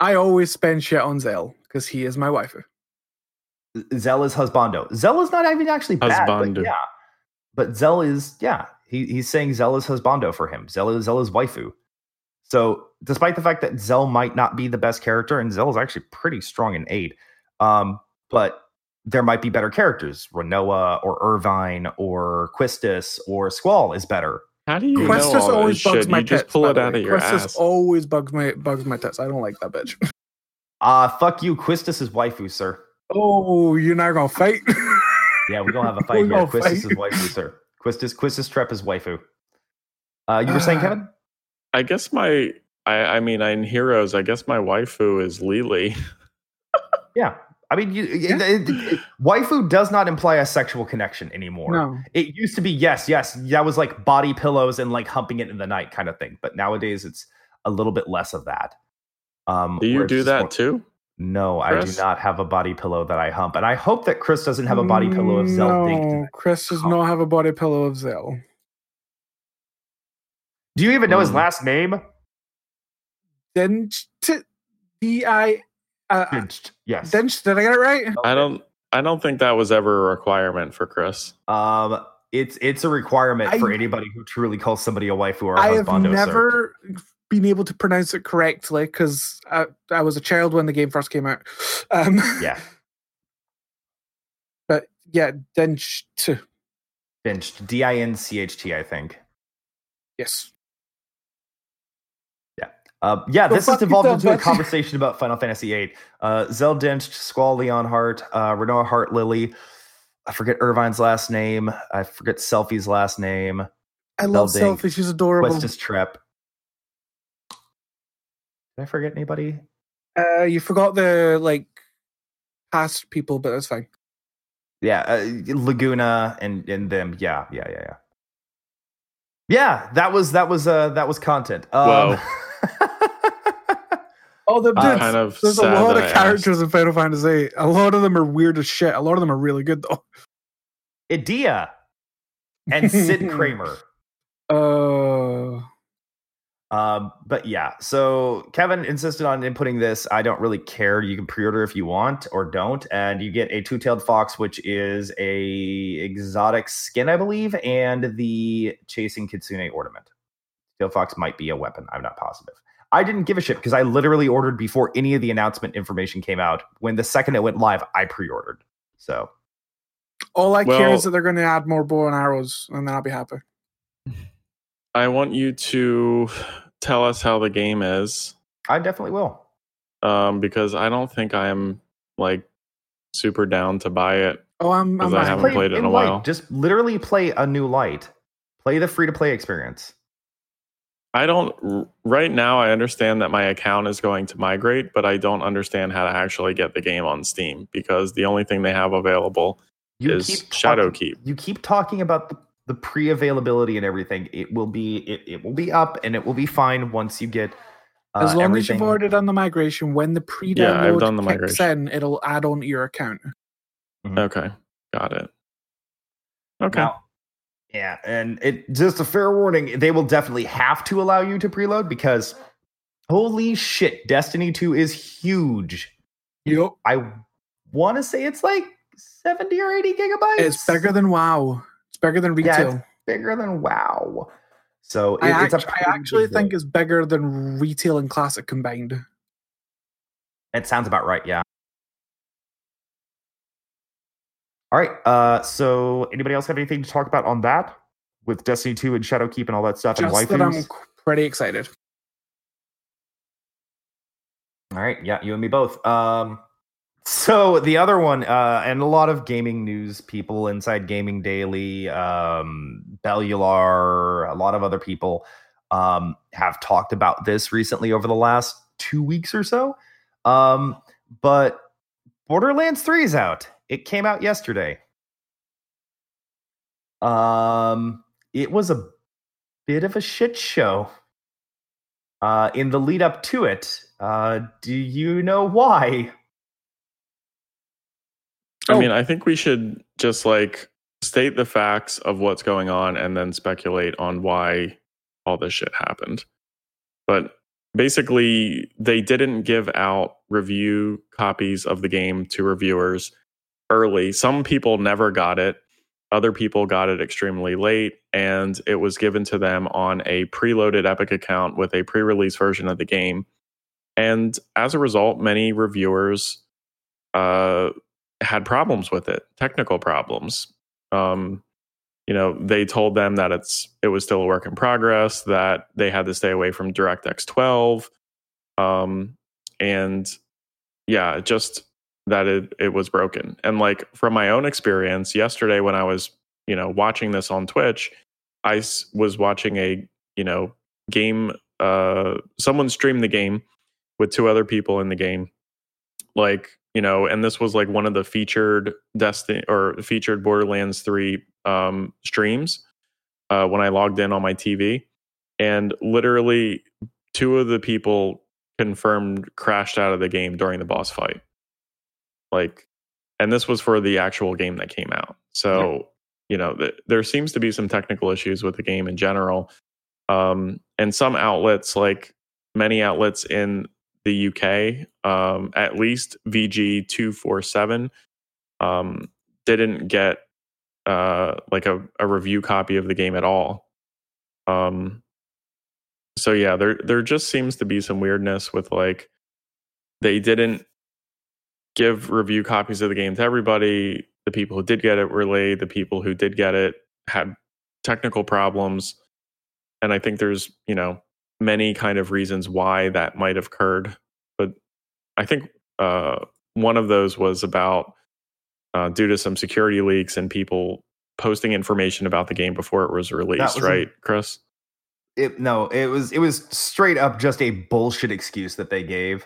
I always spend shit on Zell because he is my waifu. Zell is husbando. Zell is not even actually bad, but Husbando. yeah. But Zell is yeah. He he's saying Zell is husbando for him. Zell is Zell is waifu. So despite the fact that Zell might not be the best character, and Zell is actually pretty strong in eight, um, but there might be better characters. Rinoa or Irvine or Quistis or Squall is better. How do you know Quistis all always this bugs shit? my You just tits. pull it out of your Quistis ass. always bugs my bugs my tits. I don't like that bitch. Uh fuck you, Quistis is waifu, sir. Oh, you're not gonna fight? Yeah, we're gonna have a fight We're here. gonna Quistis fight. is waifu, sir. Quistis Quistis Trep is waifu. Uh, you were saying, Ah. Kevin? I guess my I I mean in Heroes, I guess my waifu is Li Li. Yeah. I mean, you, Yeah. it- it- it- waifu does not imply a sexual connection anymore. no. It used to be yes, yes, that was like body pillows and like humping it in the night kind of thing. But nowadays, it's a little bit less of that. Um, Do you do that more- too? No, I do not have a body pillow that I hump, and I hope that Chris doesn't have a body pillow of Zell No. Chris does Oh. not have a body pillow of Zell. Do you even know his Hmm. last name? Then D I uh, Dinched. Yes. Dench, did I get it right? I don't I don't think that was ever a requirement for Chris. Um, it's it's a requirement for anybody who truly calls somebody a waifu or a I have husbando. sir. Been able to pronounce it correctly because I, I was a child when the game first came out. Um, Yeah, but yeah, dinched. D I N C H T. I think. Yes. Yeah. Uh, yeah, this has evolved into a conversation about Final Fantasy VIII. Uh, Zell Dincht, Squall Leonhart, uh, Rinoa Heartilly. I forget Irvine's last name. I forget Selphie's last name. I love Selphie. She's adorable. Quistis Trep. Did I forget anybody? Uh, you forgot the like past people, but that's fine. Yeah, uh, Laguna and and them. Yeah, yeah, yeah, yeah. Yeah, that was that was uh that was content. Um, Oh, the Uh, kind of there's a lot of I asked. characters in Final Fantasy. VIII. A lot of them are weird as shit. A lot of them are really good though. Edea and Cid Kramer. Uh, Um, but yeah, so Kevin insisted on inputting this. I don't really care. You can pre-order if you want or don't, and you get a two-tailed fox, which is a exotic skin, I believe, and the chasing kitsune ornament. Tailed fox might be a weapon. I'm not positive. I didn't give a shit because I literally ordered before any of the announcement information came out. When the second it went live, I pre-ordered. So all I care is that they're going to add more bow and arrows, and then I'll be happy. I want you to tell us how the game is. I definitely will. Um, because I don't think I'm like super down to buy it. Oh, I'm. I'm 'Cause I haven't Play played it in a light. while. Just literally play a new light. Play the free-to-play experience. I don't right now I understand that my account is going to migrate, but I don't understand how to actually get the game on Steam because the only thing they have available You is keep Shadow talking- Keep. You keep talking about the, the pre-availability and everything. It will be it, it will be up and it will be fine once you get uh, As long as you've already done the migration, when the pre-download Yeah, I've done the kicks migration. in, it'll add on to your account. Okay, got it. Okay. Now, yeah, and it just a fair warning. They will definitely have to allow you to preload because holy shit, Destiny Two is huge. Yep. I want to say it's like seventy or eighty gigabytes. It's bigger than WoW. It's bigger than Yeah, retail. it's bigger than WoW. So it, I, it's a act- I actually think it's bigger than retail and classic combined. It sounds about right, yeah. All right. Uh, so anybody else have anything to talk about on that with Destiny 2 and Shadowkeep and all that stuff Just and that I'm pretty excited. All right. Yeah, you and me both. Um, So the other one, uh, and a lot of gaming news people inside Gaming Daily, um, Bellular, a lot of other people um, have talked about this recently over the last two weeks or so. Um, but Borderlands 3 is out. It came out yesterday. Um, it was a bit of a shit show. Uh, in the lead up to it, uh, do you know why? I Oh. mean, I think we should just like state the facts of what's going on and then speculate on why all this shit happened. But basically, they didn't give out review copies of the game to reviewers early. Some people never got it. Other people got it extremely late, and it was given to them on a preloaded Epic account with a pre release version of the game. And as a result, many reviewers uh, had problems with it, technical problems. Um, you know, they told them that it's it was still a work in progress, that they had to stay away from DirectX 12, um, and yeah, just that it it was broken. And like from my own experience, yesterday when I was you know watching this on Twitch, I was watching a you know game. Uh, someone streamed the game with two other people in the game, like you know, and this was like one of the featured Destiny or featured Borderlands 3 um, streams uh, when I logged in on my TV. And literally, two of the people confirmed crashed out of the game during the boss fight. Like, and this was for the actual game that came out. So, you know, th- there seems to be some technical issues with the game in general. Um, and some outlets, like many outlets in the UK, um, at least VG247, um, didn't get uh, like a, a review copy of the game at all. Um, so yeah, there there just seems to be some weirdness with like they didn't give review copies of the game to everybody. The people who did get it were late. The people who did get it had technical problems, and I think there's you know many kind of reasons why that might have occurred. But I think uh, one of those was about uh, due to some security leaks and people posting information about the game before it was released, was a- right, Chris? It no, it was it was straight up just a bullshit excuse that they gave.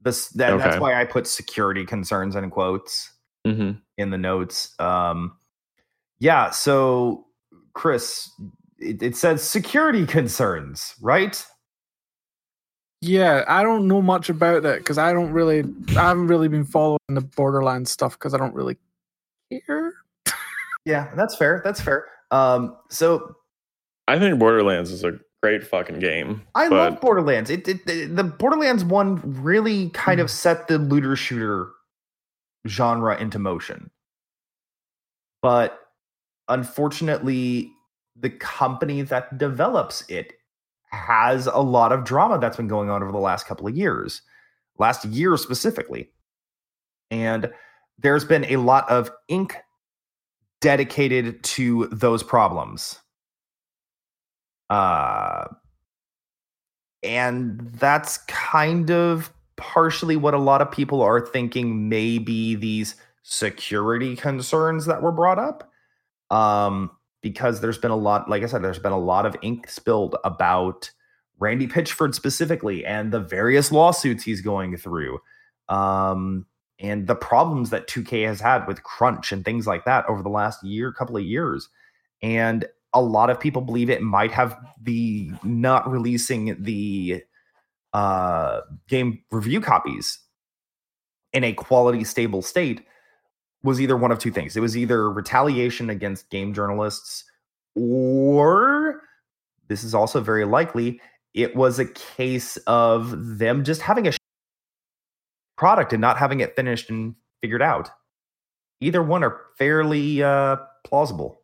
This that, that's why I put security concerns in quotes hmm in the notes. Um, yeah, so Chris, it, it says security concerns, right? Yeah, I don't know much about that because I don't really, I haven't really been following the Borderlands stuff because I don't really care. Yeah, that's fair. That's fair. Um, so I think Borderlands is a great fucking game. I but love Borderlands. It, it, it- the Borderlands one really kind of set the looter shooter genre into motion. But unfortunately, the company that develops it has a lot of drama that's been going on over the last couple of years, last year specifically. And there's been a lot of ink dedicated to those problems. Uh, and that's kind of partially what a lot of people are thinking maybe these security concerns that were brought up um because there's been a lot like i said there's been a lot of ink spilled about randy pitchford specifically and the various lawsuits he's going through um and the problems that 2k has had with crunch and things like that over the last year couple of years. And a lot of people believe it might have the not releasing the uh, game review copies in a quality stable state was either one of two things. It was either retaliation against game journalists, or this is also very likely, it was a case of them just having a product and not having it finished and figured out. Either one are fairly uh, plausible.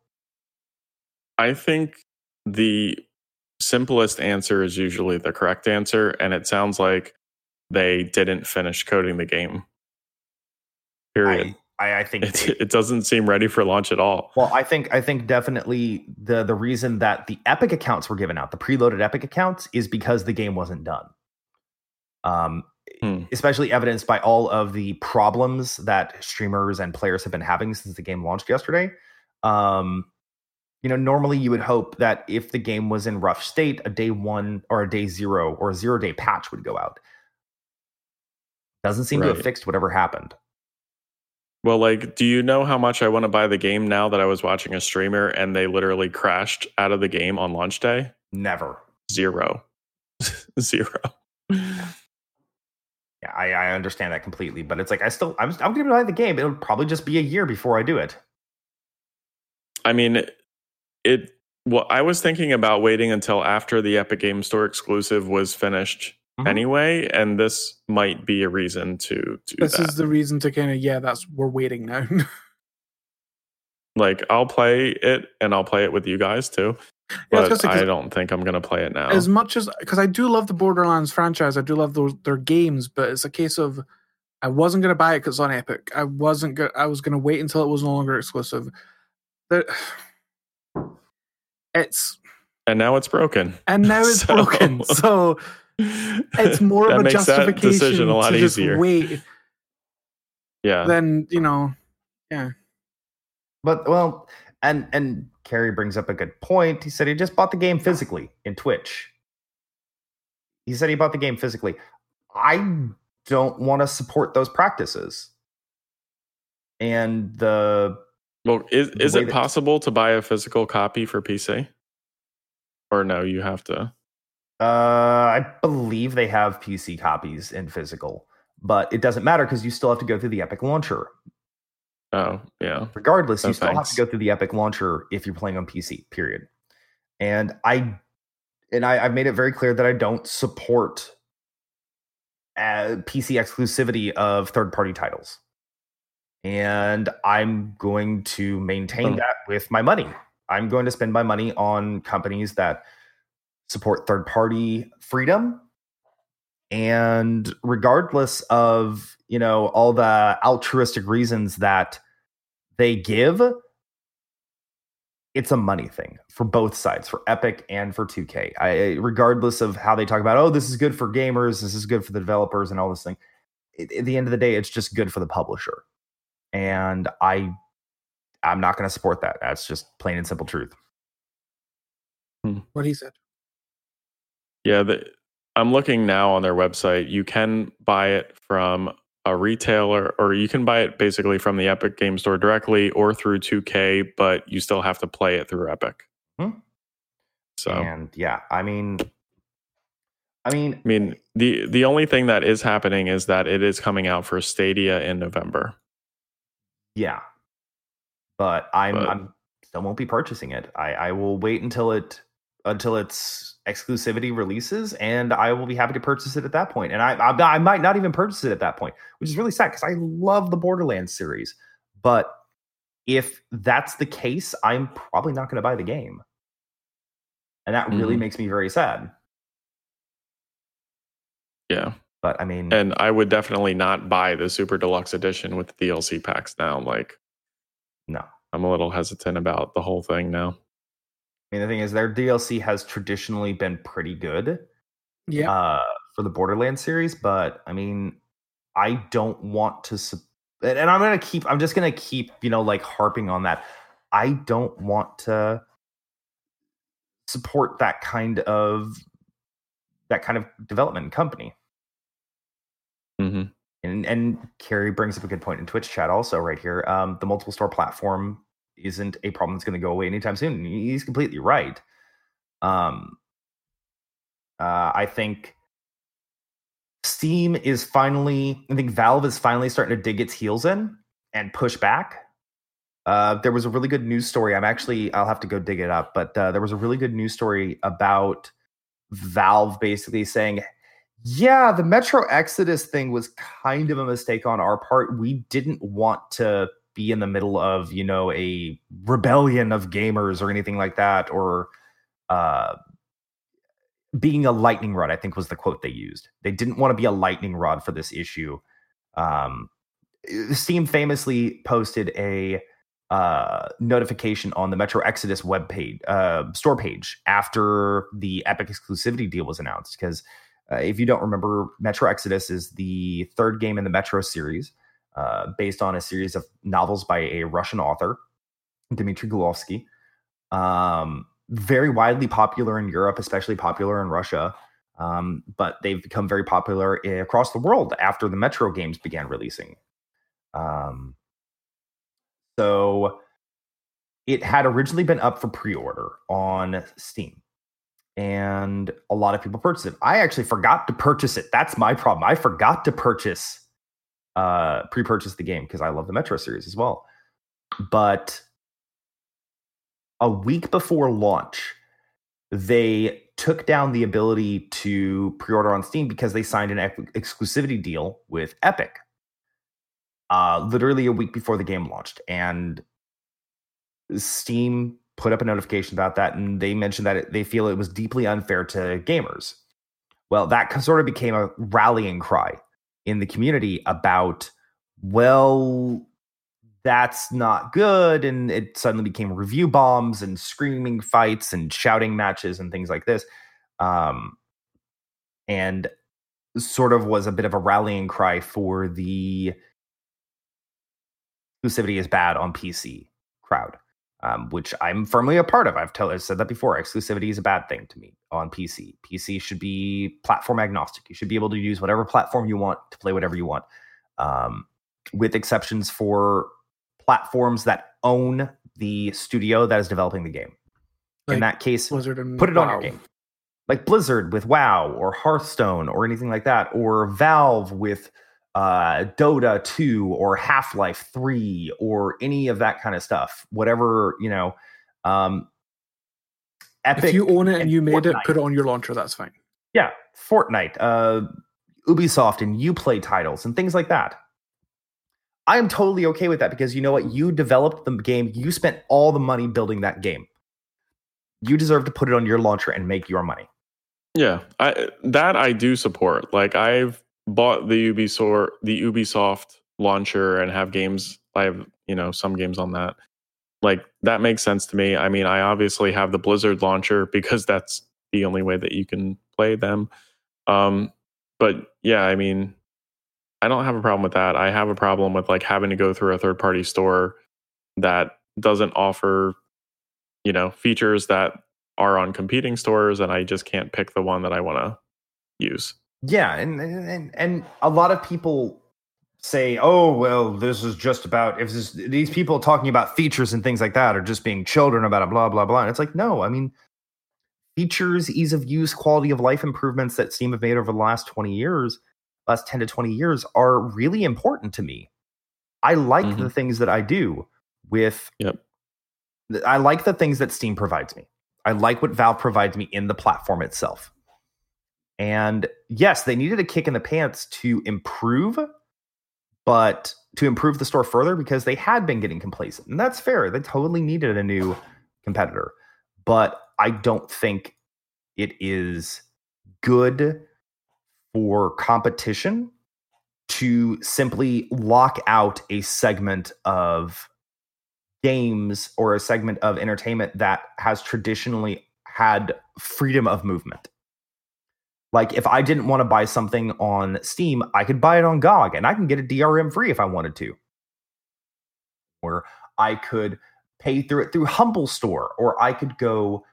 I think the simplest answer is usually the correct answer, and it sounds like they didn't finish coding the game. Period. I, I, I think it, they- it doesn't seem ready for launch at all. Well, I think I think definitely the the reason that the Epic accounts were given out, the preloaded Epic accounts, is because the game wasn't done. Um, Hmm. especially evidenced by all of the problems that streamers and players have been having since the game launched yesterday. Um, you know, normally you would hope that if the game was in rough state, a day one or a day zero or a zero day patch would go out. Doesn't seem to have fixed whatever happened. Well, like, do you know how much I want to buy the game now that I was watching a streamer and they literally crashed out of the game on launch day? Never. Zero. Zero. Yeah, I, I understand that completely, but it's like I still I'm I'm gonna buy the game. It'll probably just be a year before I do it. I mean, it. Well, I was thinking about waiting until after the Epic Game Store exclusive was finished Mhm. anyway, and this might be a reason to do This that. is the reason to kind of yeah, that's we're waiting now. like, I'll play it, and I'll play it with you guys too. Yeah, I But gonna say, 'cause I don't think I'm gonna play it now. as much as because I do love the Borderlands franchise, I do love those their games, but it's a case of I wasn't gonna buy it because it's on Epic. I wasn't gonna. I was gonna wait until it was no longer exclusive. But it's and now it's broken. and now it's So- broken. So it's more That of a makes that justification decision a lot to just easier. wait Yeah. than you know. Yeah. But well, and and Kerry brings up a good point. He said he just bought the game physically in Twitch. He said he bought the game physically. I don't want to support those practices. And the Well, is the is it possible to buy a physical copy for PC? Or no, you have to. Uh I believe they have PC copies in physical, but it doesn't matter because you still have to go through the Epic launcher. Oh, yeah. regardless you still have to go through the epic launcher if you're playing on pc period and i and I, i've made it very clear that i don't support uh, pc exclusivity of third party titles and i'm going to maintain Oh. that with my money i'm going to spend my money on companies that support third party freedom. And regardless of you know all the altruistic reasons that they give it's a money thing for both sides for epic and for 2k I, regardless of how they talk about oh this is good for gamers this is good for the developers and all this thing at, at the end of the day it's just good for the publisher. And i i'm not going to support that. That's just plain and simple truth. Hmm. What he said. Yeah, the, I'm looking now on their website. You can buy it from a retailer, or you can buy it basically from the Epic Game Store directly or through 2K, but you still have to play it through Epic. Hmm. So, and yeah i mean i mean I mean, the the only thing that is happening is that it is coming out for Stadia in November. Yeah. But I'm But- I'm still won't be purchasing it. I, I will wait until it until its exclusivity releases and I will be happy to purchase it at that point. And I I, I might not even purchase it at that point, which is really sad because I love the Borderlands series. But if that's the case, I'm probably not going to buy the game. And that really Mhm. makes me very sad. Yeah. But I mean, And I would definitely not buy the super deluxe edition with the DLC packs now. Like, no. I'm a little hesitant about the whole thing now. Mean, the thing is, their DLC has traditionally been pretty good. Yeah. uh, for the Borderlands series, but I mean, I don't want to, sup- and and I'm gonna keep. I'm just gonna keep, you know, like harping on that. I don't want to support that kind of that kind of development company. hmm And and Carrie brings up a good point in Twitch chat also right here. Um, the multiple store platform isn't a problem that's going to go away anytime soon. He's completely right. Um, uh, I think Steam is finally. I think Valve is finally starting to dig its heels in and push back. Uh, there was a really good news story. I'm actually. I'll have to go dig it up, but uh, there was a really good news story about Valve basically saying, yeah, the Metro Exodus thing was kind of a mistake on our part. We didn't want to be in the middle of, you know, a rebellion of gamers or anything like that, or uh, being a lightning rod, I think was the quote they used. They didn't want to be a lightning rod for this issue. Um, Steam famously posted a uh, notification on the Metro Exodus web page, uh, store page after the Epic exclusivity deal was announced because Uh, if you don't remember, Metro Exodus is the third game in the Metro series, uh, based on a series of novels by a Russian author, Dmitry Glukhovsky. Um, very widely popular in Europe, especially popular in Russia. Um, but they've become very popular across the world after the Metro games began releasing. Um, so it had originally been up for pre-order on Steam. And a lot of people purchased it. I actually forgot to purchase it. That's my problem. I forgot to purchase uh pre-purchase the game because I love the Metro series as well. But a week before launch, they took down the ability to pre-order on Steam because they signed an ex- exclusivity deal with Epic. Uh, literally a week before the game launched, and Steam put up a notification about that, and they mentioned that it, they feel it was deeply unfair to gamers. Well, that sort of became a rallying cry in the community about, well, that's not good. And it suddenly became review bombs and screaming fights and shouting matches and things like this. Um, and sort of was a bit of a rallying cry for the exclusivity is bad on PC crowd, um, which I'm firmly a part of. I've, tell, I've said that before. Exclusivity is a bad thing to me on PC. PC should be platform agnostic. You should be able to use whatever platform you want to play whatever you want, um, with exceptions for platforms that own the studio that is developing the game. Like In that case, Blizzard and put it on your WoW. game. Like Blizzard with WoW or Hearthstone or anything like that, or Valve with uh, Dota 2 or Half Life 3 or any of that kind of stuff. Whatever, you know. Um, Epic If you own it and you made it, put it on your launcher. That's fine. Yeah, Fortnite, uh, Ubisoft, and Uplay titles and things like that. I am totally okay with that because you know what? You developed the game. You spent all the money building that game. You deserve to put it on your launcher and make your money. Yeah, I that I do support. Like I've bought the Ubisoft the Ubisoft launcher and have games. I have you know some games on that. Like that makes sense to me. I mean, I obviously have the Blizzard launcher because that's the only way that you can play them. Um, but yeah, I mean, I don't have a problem with that. I have a problem with like having to go through a third party store that doesn't offer, you know, features that are on competing stores, and I just can't pick the one that I want to use. Yeah, and and and a lot of people say, "Oh, well, this is just about if this, these people talking about features and things like that are just being children about it, blah blah blah." And it's like, no, I mean, features, ease of use, quality of life improvements that Steam have made over the last twenty years, last ten to twenty years, are really important to me. I like the Mhm. things that I do with. Yep. I like the things that Steam provides me. I like what Valve provides me in the platform itself. And yes, they needed a kick in the pants to improve, but to improve the store further because they had been getting complacent. And that's fair. They totally needed a new competitor. But I don't think it is good for competition to simply lock out a segment of games or a segment of entertainment that has traditionally had freedom of movement. Like if I didn't want to buy something on Steam, I could buy it on GOG and I can get a DRM free if I wanted to. Or I could pay through it through Humble Store or I could go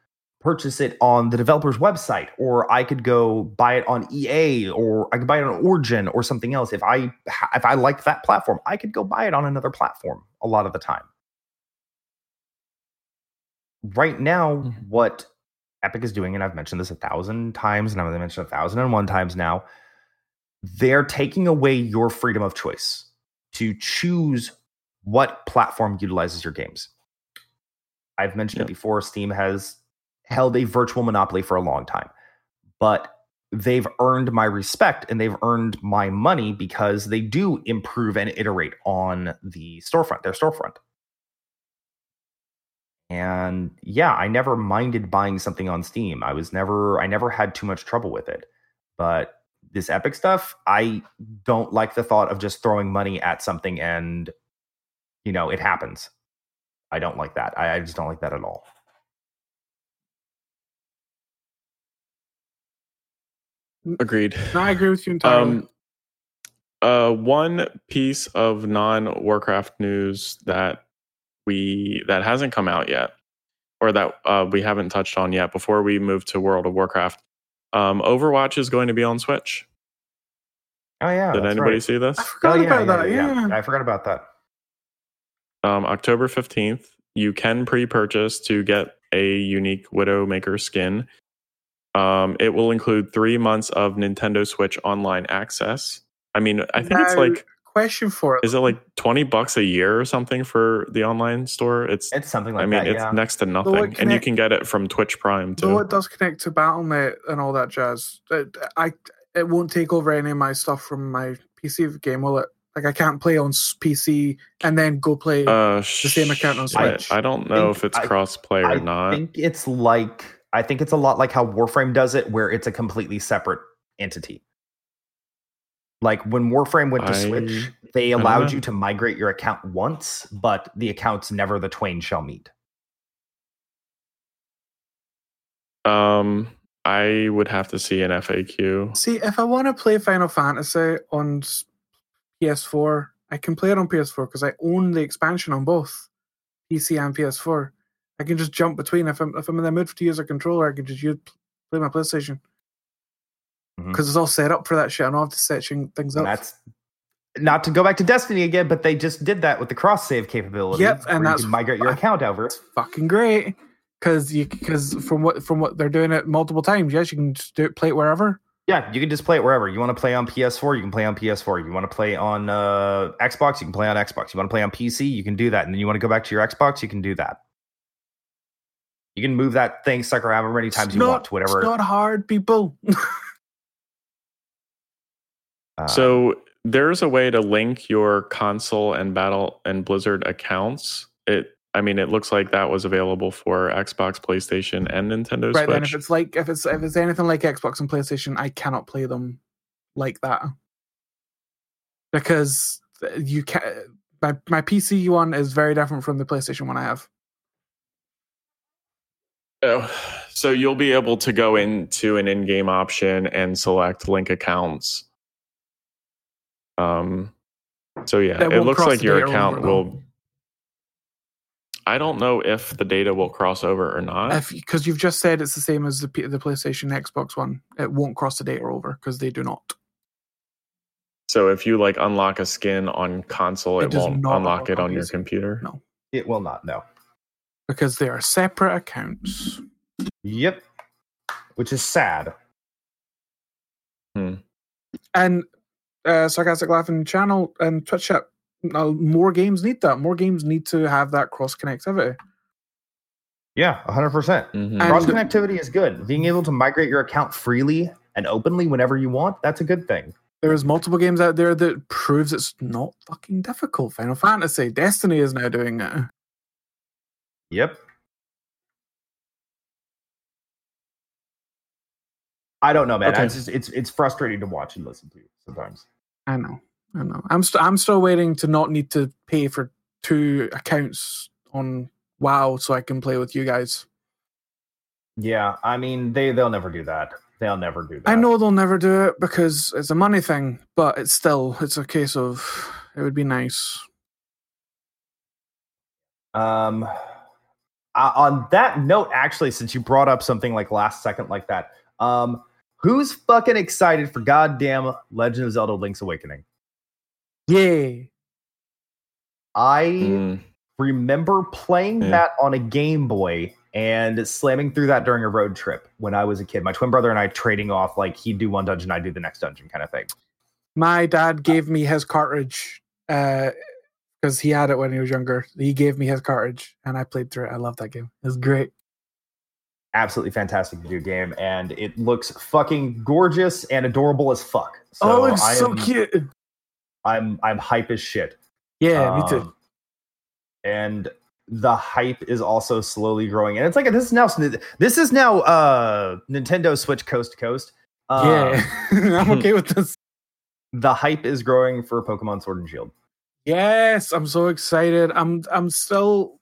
purchase it on the developer's website or I could go buy it on EA or I could buy it on Origin or something else. If I if I liked that platform, I could go buy it on another platform a lot of the time. Right now, Mhm. what Epic is doing, and I've mentioned this a thousand times, and I'm going to mention a thousand and one times now, they're taking away your freedom of choice to choose what platform utilizes your games. I've mentioned it before. Steam has held a virtual monopoly for a long time, but they've earned my respect and they've earned my money because they do improve and iterate on the storefront, their storefront. And yeah, I never minded buying something on Steam. I was never, I never had too much trouble with it. But this Epic stuff, I don't like the thought of just throwing money at something and, you know, it happens. I don't like that. I, I just don't like that at all. Agreed. No, I agree with you entirely. Um, uh, one piece of non Warcraft news that we that hasn't come out yet, or that uh, we haven't touched on yet, before we move to World of Warcraft, um, Overwatch is going to be on Switch. Oh yeah. Did anybody right. see this? I forgot Oh, yeah, about that. yeah, Yeah. yeah. I forgot about that. um, October 15th. You can pre purchase to get a unique Widowmaker skin. Um, it will include three months of Nintendo Switch online access. I mean, I think it's like, question for it. is it like 20 bucks a year or something for the online store? It's, It's something like I mean, that. it's yeah. next to nothing. it and you can get it from Twitch Prime Though it does connect to BattleNet and all that jazz, it, I it won't take over any of my stuff from my PC game, will it? Like I can't play on PC and then go play. Uh, the same account on sh- I- I, don't know think- if it's I- cross play or I not. think it's like I think it's a lot like how Warframe does it, where it's a completely separate entity. Like when Warframe went to I- Switch, they allowed you to migrate your account once, but the accounts never the twain shall meet. Um, I would have to see an FAQ. See, if I want to play Final Fantasy on PS4, I can play it on PS4 because I own the expansion on both PC and PS4. I can just jump between. If I'm if I'm in the mood to use a controller, I can just use play my PlayStation Because it's all set up for that shit. I don't have to set things And up. that's not to go back to Destiny again, but they just did that with the cross save capability. Yep, and you that's can migrate your account over. It's fucking great because you because from what from what they're doing it multiple times. Yes, you can just do it, play it wherever. Yeah, you can just play it wherever. You want to play on PS4, you can play on PS4. You want to play on uh, Xbox, you can play on Xbox. You want to play on PC, you can do that. And then you want to go back to your Xbox, you can do that. You can move that thing sucker however many times It's you not, want to whatever. It's not hard, people. uh, So there's a way to link your console and battle and Blizzard accounts. It I mean it looks like that was available for Xbox, PlayStation, and Nintendo right then, if it's like if it's if it's anything like Xbox and PlayStation, I cannot play them like that because you can. My my PC one is very different from the PlayStation one I have. Oh, so you'll be able to go into an in-game option and select link accounts. Um so yeah, That it looks like your account over, will I don't know if the data will cross over or not. Because you've just said it's the same as the P- the PlayStation Xbox one, it won't cross the data over because they do not. So if you like unlock a skin on console, It it, won't not unlock it on your PC. computer. No. it will not, no. because they are separate accounts. Yep. Which is sad. Hmm. And uh, sarcastic laughing channel and Twitch chat. Uh, more games need that. More games need to have that cross connectivity. Yeah, 100%. Mhm. Cross connectivity is good. Being able to migrate your account freely and openly whenever you want, that's a good thing. There's multiple games out there that proves it's not fucking difficult. Final Fantasy, Destiny is now doing it. Yep. I don't know, man. Okay. It's just it's it's frustrating to watch and listen to sometimes. I know, I know. I'm st- I'm still waiting to not need to pay for two accounts on WoW so I can play with you guys. Yeah, I mean they they'll never do that. They'll never do that. I know they'll never do it because it's a money thing, but it's still it's a case of it would be nice. Um, uh, on that note, actually, since you brought up something like last second like that, um, who's fucking excited for goddamn Legend of Zelda: Link's Awakening? Yay! I Mm. remember playing Yeah. that on a Game Boy and slamming through that during a road trip when I was a kid. My twin brother and I trading off like he'd do one dungeon, I'd do the next dungeon kind of thing. My dad gave me his cartridge because he had it when he was younger. He gave me his cartridge and I played through it. I love that game. It's great. Absolutely fantastic video game, and it looks fucking gorgeous and adorable as fuck. So oh, it's I so cute. I'm I'm hype as shit. Yeah, me too. Um, And the hype is also slowly growing, and it's like this is now this is now uh Nintendo Switch coast to coast. Uh, yeah, I'm okay with this. the hype is growing for Pokemon Sword and Shield. Yes, I'm so excited. I'm I'm still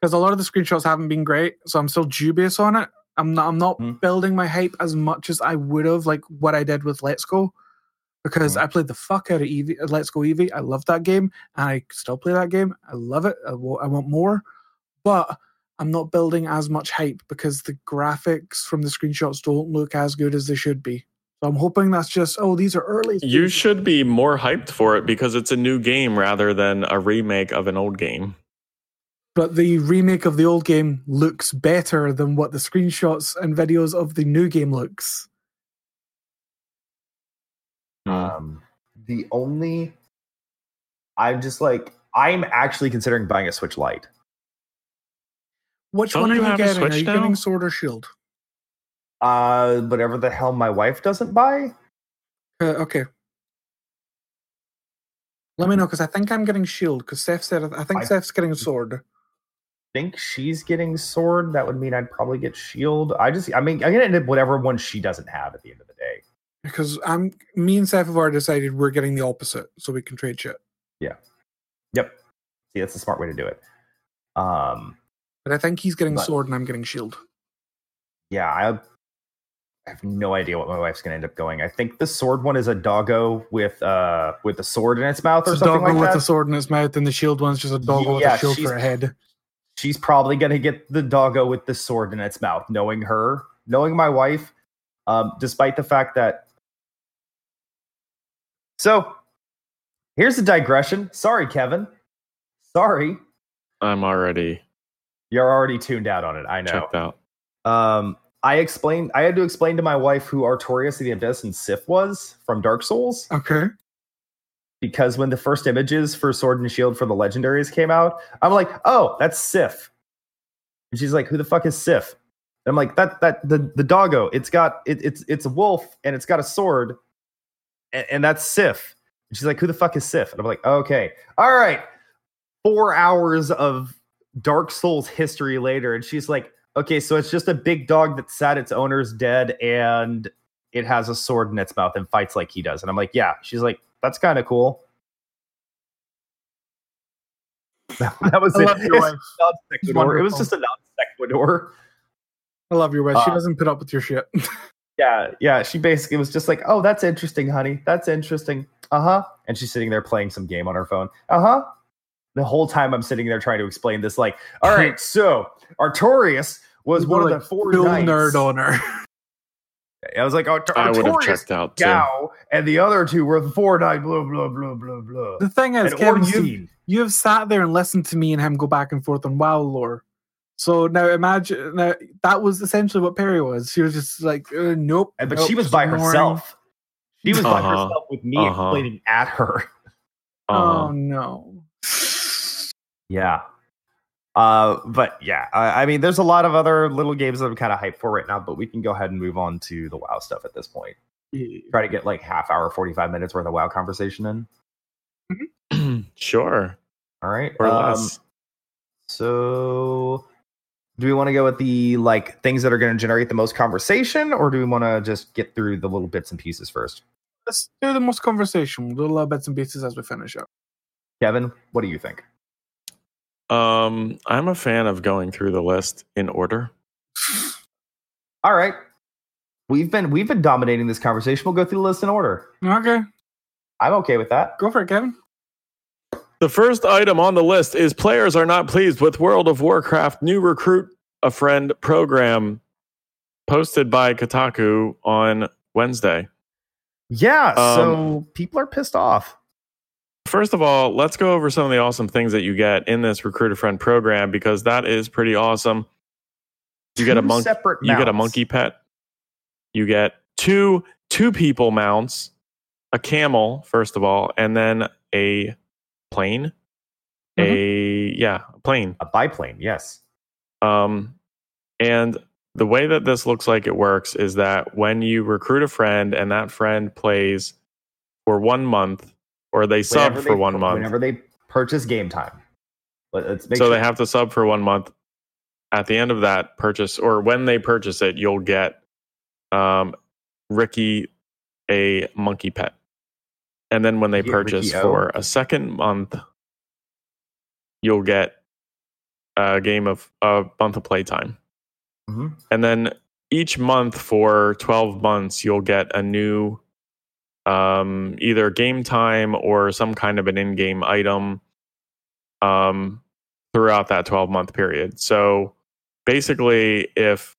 because a lot of the screenshots haven't been great, so I'm still dubious on it. I'm not I'm not Hmm. building my hype as much as I would have like what I did with Let's Go. Because Hmm. I played the fuck out of Eevee, uh, Let's Go Eevee. I love that game, and I still play that game. I love it. I want more, but I'm not building as much hype because the graphics from the screenshots don't look as good as they should be. So I'm hoping that's just oh these are early. You should be more hyped for it because it's a new game rather than a remake of an old game. But the remake of the old game looks better than what the screenshots and videos of the new game looks. Um, the only, I'm just like, I'm actually considering buying a Switch Lite. Which Don't one are you you getting? Are you now? getting Sword or Shield? Uh, whatever the hell my wife doesn't buy. Uh, okay. Let me know because I think I'm getting Shield because Seth said I think I- Seth's getting a sword. Think she's getting Sword. That would mean I'd probably get Shield. I just, I mean, I'm gonna end up whatever one she doesn't have at the end of the day. Because I'm me and already decided we're getting the opposite, so we can trade shit. Yeah. Yep. See, that's a smart way to do it. Um, But I think he's getting But- sword and I'm getting shield. yeah, I, I have no idea what my wife's gonna end up going. I think the sword one is a doggo with uh with a sword in its mouth or It's a something doggo like with that. a sword in its mouth, and the shield one's just a doggo with a shield for a head. She's probably going to get the doggo with the sword in its mouth knowing her knowing my wife um, despite the fact that so here's a digression. Sorry kevin. Sorry. I'm already you're already tuned out on it i know. checked out. um, i explained i had to explain to my wife who artorias the abyss and sif was from dark souls. Okay. Because when the first images for Sword and Shield for the legendaries came out, I'm like, oh, that's Sif. And she's like, who the fuck is Sif? And I'm like, that that the the doggo. It's got it, it's it's a wolf and it's got a sword, and, and that's Sif. And she's like, who the fuck is Sif? And I'm like, okay, all right. Four hours of Dark Souls history later, and she's like, okay, so it's just a big dog that sat its owner's dead and it has a sword in its mouth and fights like he does. And I'm like, yeah. She's like, that's kind of cool. that was it. your wife. Non sequitur. It was just a non sequitur. I love your wife. she Uh, doesn't put up with your shit. Yeah, yeah. She basically was just like, "Oh, that's interesting, honey. That's interesting." Uh huh. And she's sitting there playing some game on her phone. Uh huh. The whole time I'm sitting there trying to explain this, like, "All right, so Artorias was one of the four Full knights." nerd on her. I was like, Art- I would have Artorias, checked out too. Gough, and the other two were the four knight. Blah blah blah blah blah. The thing is, And Kevin, you you have sat there and listened to me and him go back and forth on WoW lore. So now imagine now that was essentially what Perry was. She was just like, uh, nope. And- but nope, she was by ignoring. herself. She was by Uh-huh. herself with me Uh-huh. explaining at her. Oh Uh, no. Yeah. Uh, but yeah, I, I mean, there's a lot of other little games that I'm kind of hyped for right now, but we can go ahead and move on to the WoW stuff at this point. Try to get like half hour, 45 minutes worth of WoW conversation in. sure. All right. Or um, less. So, do we want to go with the like things that are going to generate the most conversation, or do we want to just get through the little bits and pieces first? Let's do the most conversation. We'll little bits and pieces as we finish up. Kevin, what do you think? Um, I'm a fan of going through the list in order. All right. We've been we've been dominating this conversation. We'll go through the list in order. Okay, I'm okay with that. go for it, Kevin. The first item on the list is players are not pleased with World of Warcraft new recruit a friend program posted by Kotaku on Wednesday. Yeah. Um, so people are pissed off. First of all, let's go over some of the awesome things that you get in this recruit a friend program because that is pretty awesome. You get a monkey Separate you get a monkey pet. You get two two people mounts, a camel first of all, and then a plane. A yeah, a plane. a biplane. Yes. Um, and the way that this looks like it works is that when you recruit a friend and that friend plays for one month, or they sub for they- one month, Whenever they purchase game time. Let- Let's make so sure. they have to sub for one month. At the end of that purchase, or when they purchase it, you'll get um, Ricky a monkey pet, and then when they purchase Ricky for a second month, you'll get a game of a month of playtime. Mhm. And then each month for 12 months, you'll get a new um, either game time or some kind of an in game item um, throughout that 12 month period. So basically, if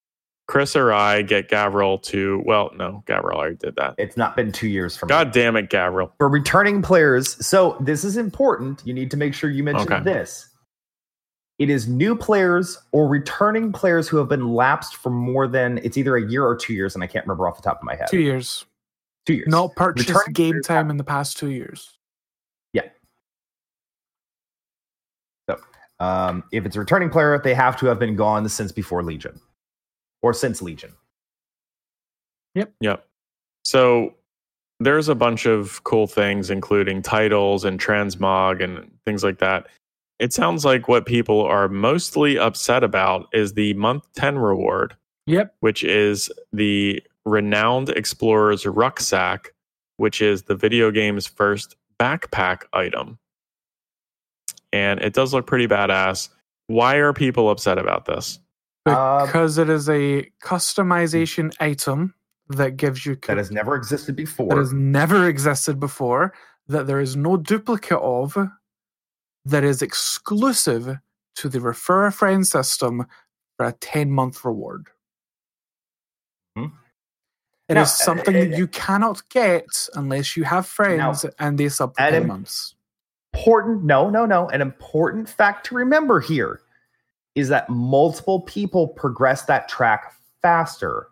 Chris or I get Gavriil to, well, no, Gavriil already did that. It's not been two years from God damn it, Gavriil. for returning players. So this is important. You need to make sure you mention Okay. this. It is new players or returning players who have been lapsed for more than it's either a year or two years, and I can't remember off the top of my head. Two years. Two years. Not purchased Returning game players time in the past two years. Yeah. So, um, if it's a returning player, they have to have been gone since before Legion or since Legion. Yep. Yep. So there's a bunch of cool things, including titles and transmog and things like that. It sounds like what people are mostly upset about is the month 10 reward, Yep. which is the Renowned Explorer's Rucksack, which is the video game's first backpack item. And it does look pretty badass. Why are people upset about this? Um, Because it is a customization item that gives you That has never existed before. that has never existed before, that there is no duplicate of, that is exclusive to the refer a friend system for a 10 month reward. It is something that you cannot get unless you have friends and they sub for Adam- 10 months. important no no no an important fact to remember here is that multiple people progress that track faster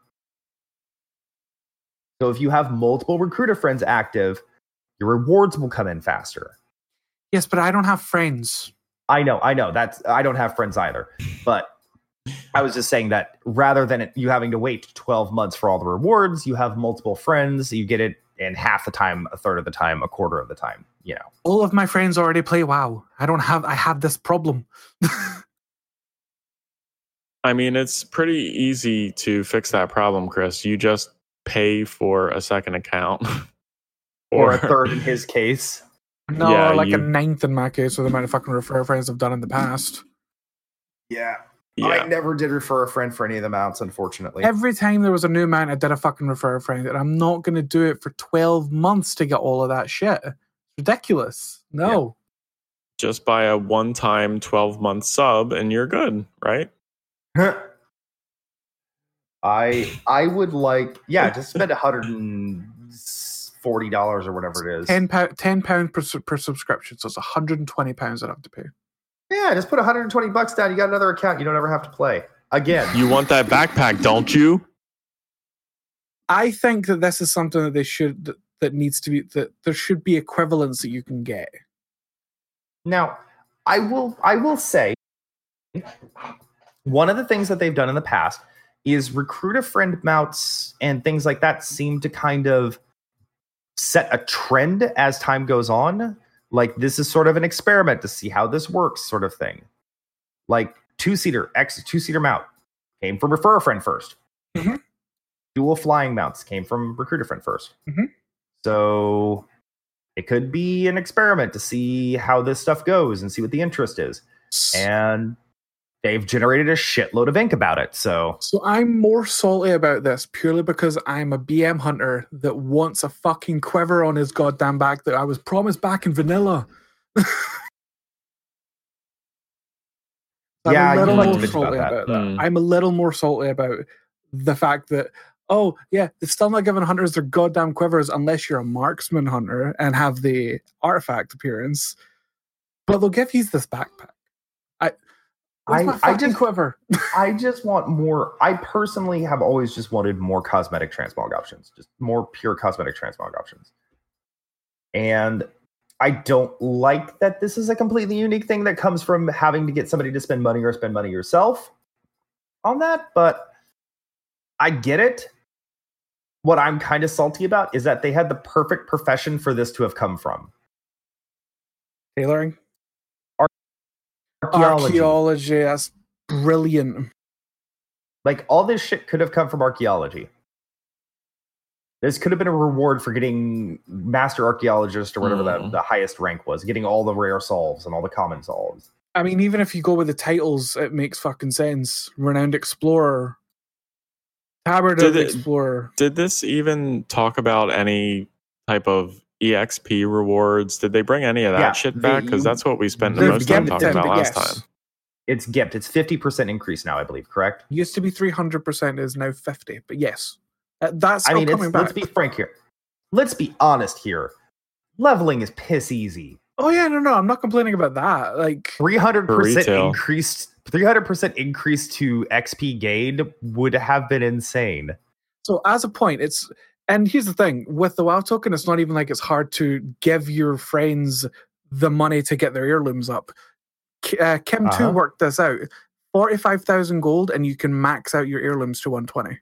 so if you have multiple recruiter friends active your rewards will come in faster Yes, but I don't have friends. i know i know that's i don't have friends either but i was just saying that rather than it, you having to wait 12 months for all the rewards you have multiple friends you get it in half the time a third of the time a quarter of the time you know All of my friends already play WoW. I don't have I have this problem. I mean, it's pretty easy to fix that problem, Chris. You just pay for a second account. or a third in his case No, Yeah, like you- a ninth in my case with the amount of fucking refer friends I've done in the past. Yeah. Yeah. I never did refer a friend for any of the mounts, unfortunately. Every time there was a new mount, I did a fucking refer a friend, and I'm not going to do it for 12 months to get all of that shit. Ridiculous. No. just buy a one time 12 month sub and you're good, right? I I would like yeah, just spend a hundred and forty dollars or whatever it is. 10 pound, 10 pound per, per subscription, so it's 120 pounds I'd have to pay. Yeah, just put 120 bucks down. You got another account. You don't ever have to play again. You want that backpack, don't you? I think that this is something that they should that, that needs to be that there should be equivalents that you can get. Now, I will I will say one of the things that they've done in the past is recruit a friend mounts and things like that seem to kind of set a trend as time goes on. Like this is sort of an experiment to see how this works, sort of thing. Like two seater X two seater mount came from refer a friend 1st Mhm. Dual flying mounts came from recruiter friend 1st Mhm. So it could be an experiment to see how this stuff goes and see what the interest is. And they've generated a shitload of ink about it. So So I'm more salty about this purely because I'm a BM hunter that wants a fucking quiver on his goddamn back that I was promised back in vanilla. I'm Yeah, a you little like to more bitch about salty that. about that. Hmm. I'm a little more salty about the fact that oh yeah, they're still not giving hunters their goddamn quivers unless you're a marksman hunter and have the artifact appearance. But they'll give you this backpack. I I- my just- quiver. I just want more. I personally have always just wanted more cosmetic transmog options, just more pure cosmetic transmog options. And I don't like that this is a completely unique thing that comes from having to get somebody to spend money or spend money yourself on that, but I get it. What I'm kind of salty about is that they had the perfect profession for this to have come from. Tailoring. Archaeology. Archaeology. That's brilliant. Like all this shit could have come from archaeology. This could have been a reward for getting master archaeologist or whatever Hmm. that the highest rank was, getting all the rare solves and all the common solves. I mean, even if you go with the titles, it makes fucking sense. Renowned explorer. Tabard Did of it- Explorer. Did this even talk about any type of EXP rewards? Did they bring any of that Yeah, shit back? Because that's what we spent the most time given talking about last yes. time. It's gift. It's fifty percent increase now, I believe. Correct. Used to be 300%, is now 50. But yes, Uh, that's I mean, coming back. let's be frank here. Let's be honest here. Leveling is piss easy. oh, yeah, no, no, I'm not complaining about that. Like, Three hundred percent increased. Three hundred percent increase to XP gained would have been insane. so as a point, it's. And here's the thing with the WoW token, it's not even like it's hard to give your friends the money to get their heirlooms up. K- Uh, Kim 2 Uh-huh. worked this out 45,000 gold, and you can max out your heirlooms to 120.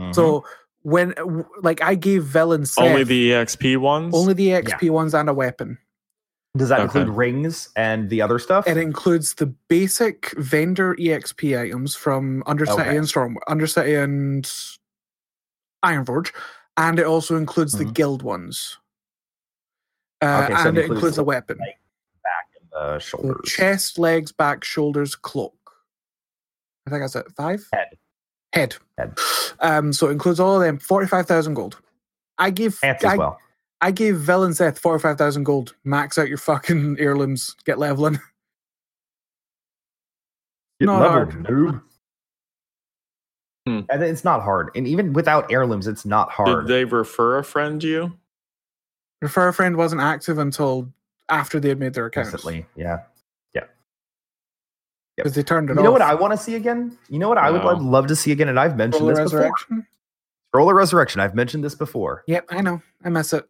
Mm-hmm. So, when, like, I gave Velen Seth Only the EXP ones. only the XP ones and a weapon. does that Okay. include rings and the other stuff? It includes the basic vendor EXP items from Undercity Okay. and Storm, Undercity and Ironforge, and it also includes the Mhm. guild ones. Uh, Okay, so and it includes includes the, a weapon. like, back and the So chest, legs, back, shoulders, cloak. I think that's it. Five? Head. Head. Head. Um, so it includes all of them. 45,000 gold. I gave Pants as I, well. I gave Villain Seth 45,000 gold. Max out your fucking heirlooms. Get leveling. Get not leveled, hard. noob. Hmm. And it's not hard. And even without heirlooms, it's not hard. Did hard. they refer a friend you? Refer a friend wasn't active until after they had made their accounts. Recently, yeah. Yeah. Because they turned it You off. know what I want to see again? You know what I would No. love, love to see again? And I've mentioned Roller this before. Resurrection? Scroll of Resurrection. I've mentioned this before. Yep, I know. I mess it.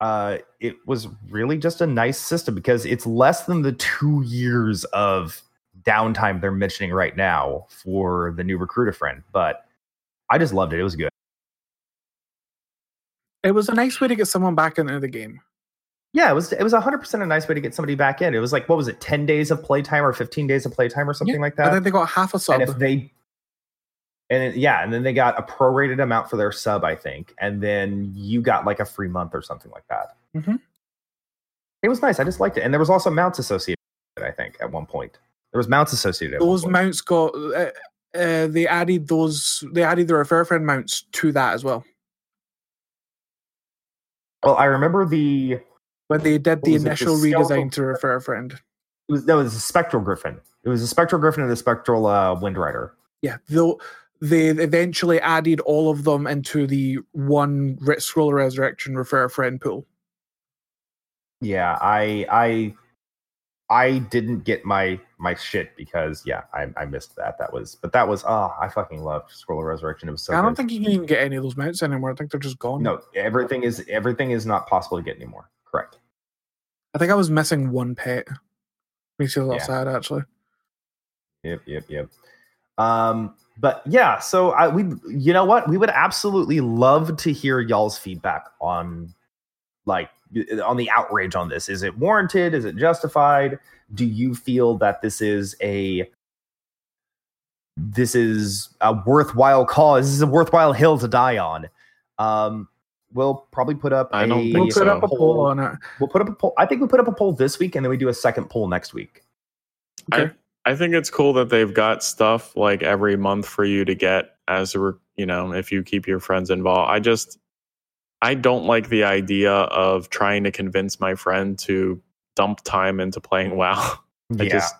Uh, it was really just a nice system because it's less than the two years of downtime they're mentioning right now for the new recruiter friend. But I just loved it. It was good. It was a nice way to get someone back into the game. Yeah, it was it was 100% a nice way to get somebody back in. It was like what was it? 10 days of playtime or 15 days of playtime or something like I that. think they got half a sub. and if they and it, yeah, and then they got a prorated amount for their sub, I think, and then you got like a free month or something like that. Mhm. It was nice. I just liked it, and there was also mounts associated. with it, I think at one point there was mounts associated. Those mounts got. Uh, uh, they added those. They added the refer friend mounts to that as well. well, I remember the When they did the it, the initial redesign to refer a friend. was that was a spectral griffin. It was a spectral griffin and a spectral uh, wind rider. Yeah, though they eventually added all of them into the one Rit Scroll Resurrection refer friend pool. Yeah, I I I didn't get my my shit because yeah, I, I missed that. That was but that was oh I fucking loved Scroll of Resurrection. It was so I don't good. think you can even get any of those mounts anymore. I think they're just gone. no everything is everything is not possible to get anymore. Correct. I think I was missing one pet. Makes you a little Yeah. sad, actually. Yep, yep, yep. Um, but yeah, so I we you know what? We would absolutely love to hear y'all's feedback on like on the outrage on this. Is it warranted? Is it justified? Do you feel that this is a this is a worthwhile cause? This is a worthwhile hill to die on. Um, we'll probably put up. I don't a think We'll put so. up a poll on it. We'll put up a poll. I think we put up a poll this week, and then we do a second poll next week. Okay. I think it's cool that they've got stuff like every month for you to get as a re- you know if you keep your friends involved. I just I don't like the idea of trying to convince my friend to dump time into playing WoW. I just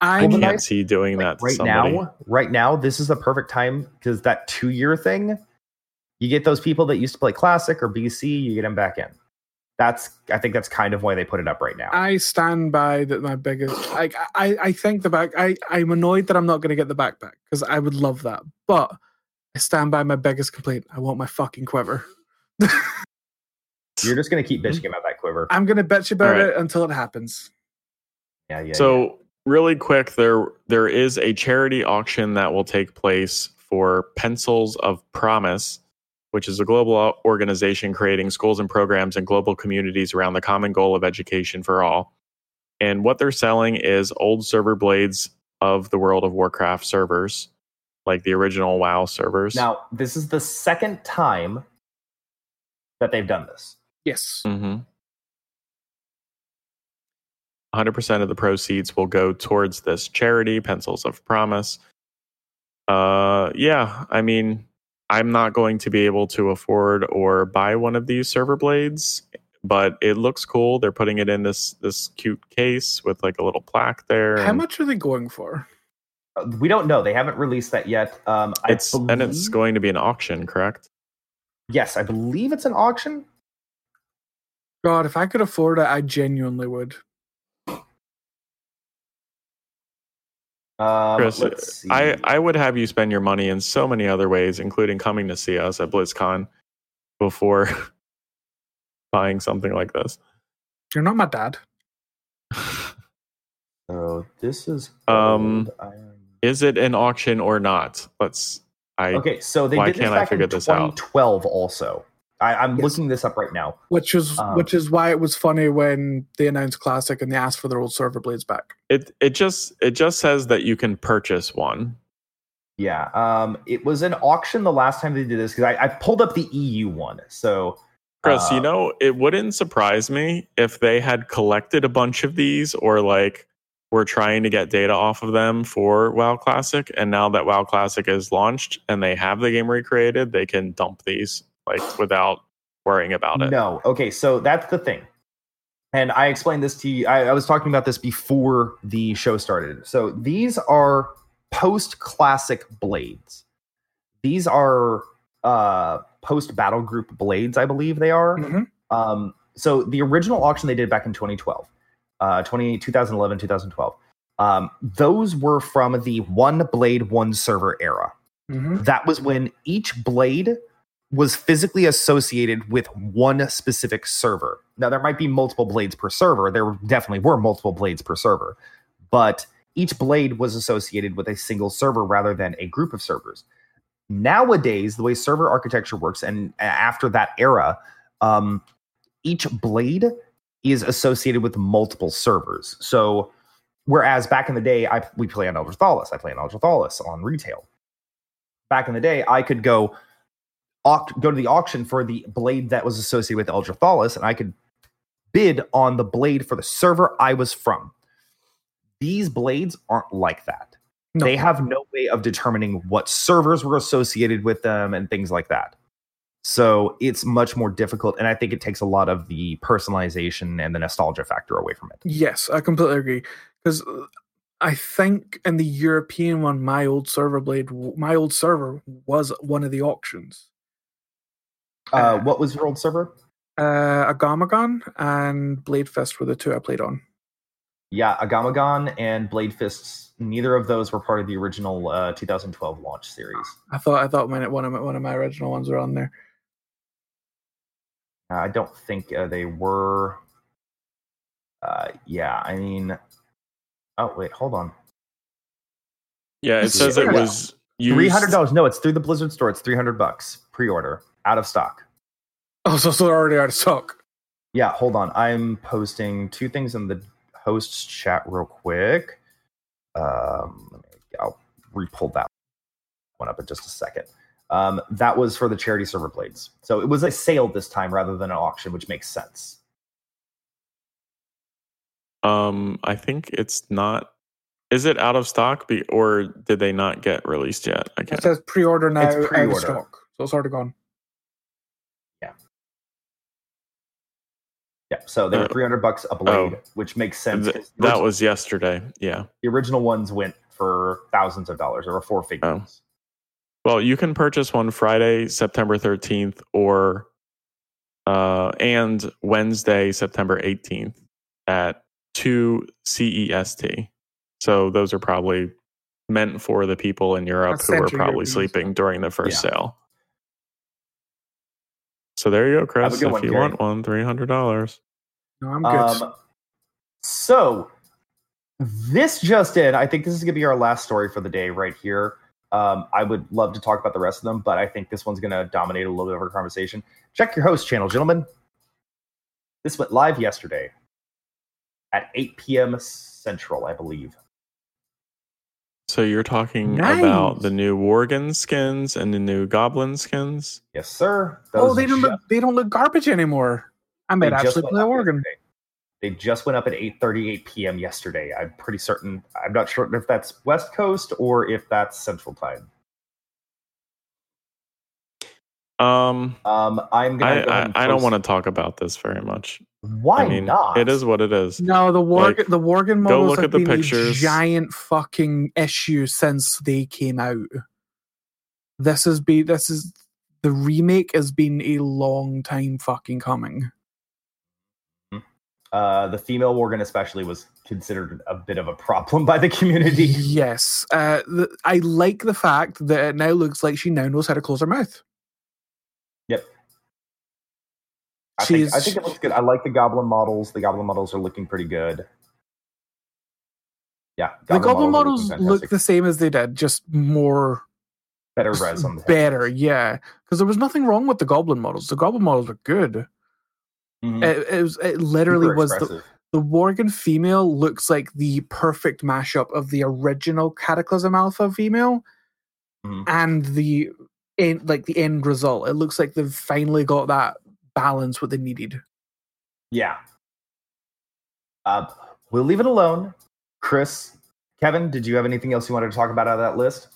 I I'm can't nice- see doing like, that to right somebody. now right now this is the perfect time because that two year thing you get those people that used to play classic or bc you get them back in that's i think that's kind of why they put it up right now I stand by that. My biggest, like, I, I think the back. I, I'm annoyed that I'm not going to get the backpack because I would love that. But I stand by my biggest complaint. I want my fucking quiver. you're just going to keep bitching about that quiver I'm going to bitch about Alright. it until it happens. yeah yeah So really quick, there there is a charity auction that will take place for Pencils of Promise, which is a global organization creating schools and programs in global communities around the common goal of education for all. And what they're selling is old server blades of the World of Warcraft servers, like the original WoW servers. now this is the second time that they've done this Yes. Mm-hmm. 100% of the proceeds will go towards this charity, Pencils of Promise. Uh, yeah. I mean, I'm not going to be able to afford or buy one of these server blades, but it looks cool. They're putting it in this this cute case with like a little plaque there. How and much are they going for? Uh, We don't know. They haven't released that yet. Um, I It's and it's going to be an auction, correct? Yes, I believe it's an auction. God, if I could afford it, I genuinely would. Um, Chris. I I would have you spend your money in so many other ways, including coming to see us at BlizzCon before buying something like this. You're not my dad. so this is Um, gold iron. Is it an auction or not? Let's. I Okay, so they why did this can't I back figure in this out? 2012 also. I, I'm Yes. looking this up right now. Which is Um, which is why it was funny when they announced Classic and they asked for their old server blades back. it it just it just says that you can purchase one. Yeah, um, it was an auction the last time they did this because I, I pulled up the EU one. So, Chris, you uh, know, it wouldn't surprise me if they had collected a bunch of these or like were trying to get data off of them for WoW Classic. And now that WoW Classic is launched and they have the game recreated, they can dump these like without worrying about it. No. Okay, so that's the thing. And I explained this to you. I, I was talking about this before the show started. So these are post classic blades. These are uh, post battle group blades, I believe they are. Mhm. Um, so the original auction they did back in 2012, uh, 20, 2011, 2012. Um, those were from the one blade, one server era Mhm. that was when each blade was physically associated with one specific server. Now there might be multiple blades per server. There definitely were multiple blades per server, but each blade was associated with a single server rather than a group of servers. Nowadays, the way server architecture works, and after that era, um, each blade is associated with multiple servers. So, whereas back in the day, I we play on Eldre'Thalas, I play on Eldre'Thalas on retail back in the day, I could go go to the auction for the blade that was associated with Eldre'Thalas, and I could bid on the blade for the server I was from. These blades aren't like that. No. They have no way of determining what servers were associated with them and things like that. So it's much more difficult, and I think it takes a lot of the personalization and the nostalgia factor away from it. Yes, I completely agree. Because I think in the European one, my old server blade, my old server was one of the auctions. Uh, what was your old server? Uh, Agamaggan and Bladefist were the two I played on. Yeah, Agamaggan and Bladefists. Neither of those were part of the original uh, 2012 launch series. I thought I thought one of my, one of my original ones were on there. Uh, I don't think uh, they were. Uh, yeah, I mean, oh wait, hold on. Yeah, it says it was. Three hundred dollars. No, it's through the Blizzard store. It's three hundred bucks pre-order, out of stock. Oh, so, so they're already out of stock. Yeah, hold on. I'm posting two things in the hosts chat real quick. Um, let me, I'll re-pull that one up in just a second. Um, that was for the charity server blades. So it was a sale this time rather than an auction, which makes sense. Um, I think it's not. Is it out of stock, be, or did they not get released yet? I guess. It can't. says pre-order now, It's out of pre-order. stock. So it's already gone. Yeah, Yeah. so they were Uh, 300 bucks a blade, oh. which makes sense. Th- that was yesterday. Yeah. the original ones went for thousands of dollars. There were four figures. Well, you can purchase one Friday, September 13th, or uh, and Wednesday, September 18th at 2 CEST. So those are probably meant for the people in Europe That's who are probably European sleeping during the first Yeah. sale. So there you go, Chris. If one, you Gary. want one, $300. No, I'm good. Um, so this just in, I think this is going to be our last story for the day right here. Um, I would love to talk about the rest of them, but I think this one's going to dominate a little bit of our conversation. Check your host channel, gentlemen. This went live yesterday at 8 p.m. Central, I believe. So you're talking Nice. about the new Worgen skins and the new Goblin skins? Yes, sir. oh, they don't ju- look they don't look garbage anymore. I they might just actually play up yesterday. They just went up at 8:38 p.m. yesterday. I'm pretty certain. I'm not sure if that's West Coast or if that's Central Time. Um, um, I'm gonna. I, go I, I don't want to talk about this very much. Why I mean, not? It is what it is. No, the war like, the Worgen models go look at the pictures. giant fucking issue since they came out. This has been this is the remake has been a long time fucking coming. Uh, the female Worgen, especially, was considered a bit of a problem by the community. Yes, uh, the, I like the fact that it now looks like she now knows how to close her mouth. I think, I think it looks good. I like the goblin models. The goblin models are looking pretty good. Yeah, the goblin are models look the same as they did, just more better res on the better. Yeah, because there was nothing wrong with the goblin models. The goblin models were good. Mhm. It, it was it literally Super was the, expressive. the Worgen female looks like the perfect mashup of the original Cataclysm Alpha female Mhm. and the end, like the end result. It looks like they've finally got that balance what they needed. Yeah. Uh, we'll leave it alone. Chris, Kevin, did you have anything else you wanted to talk about out of that list?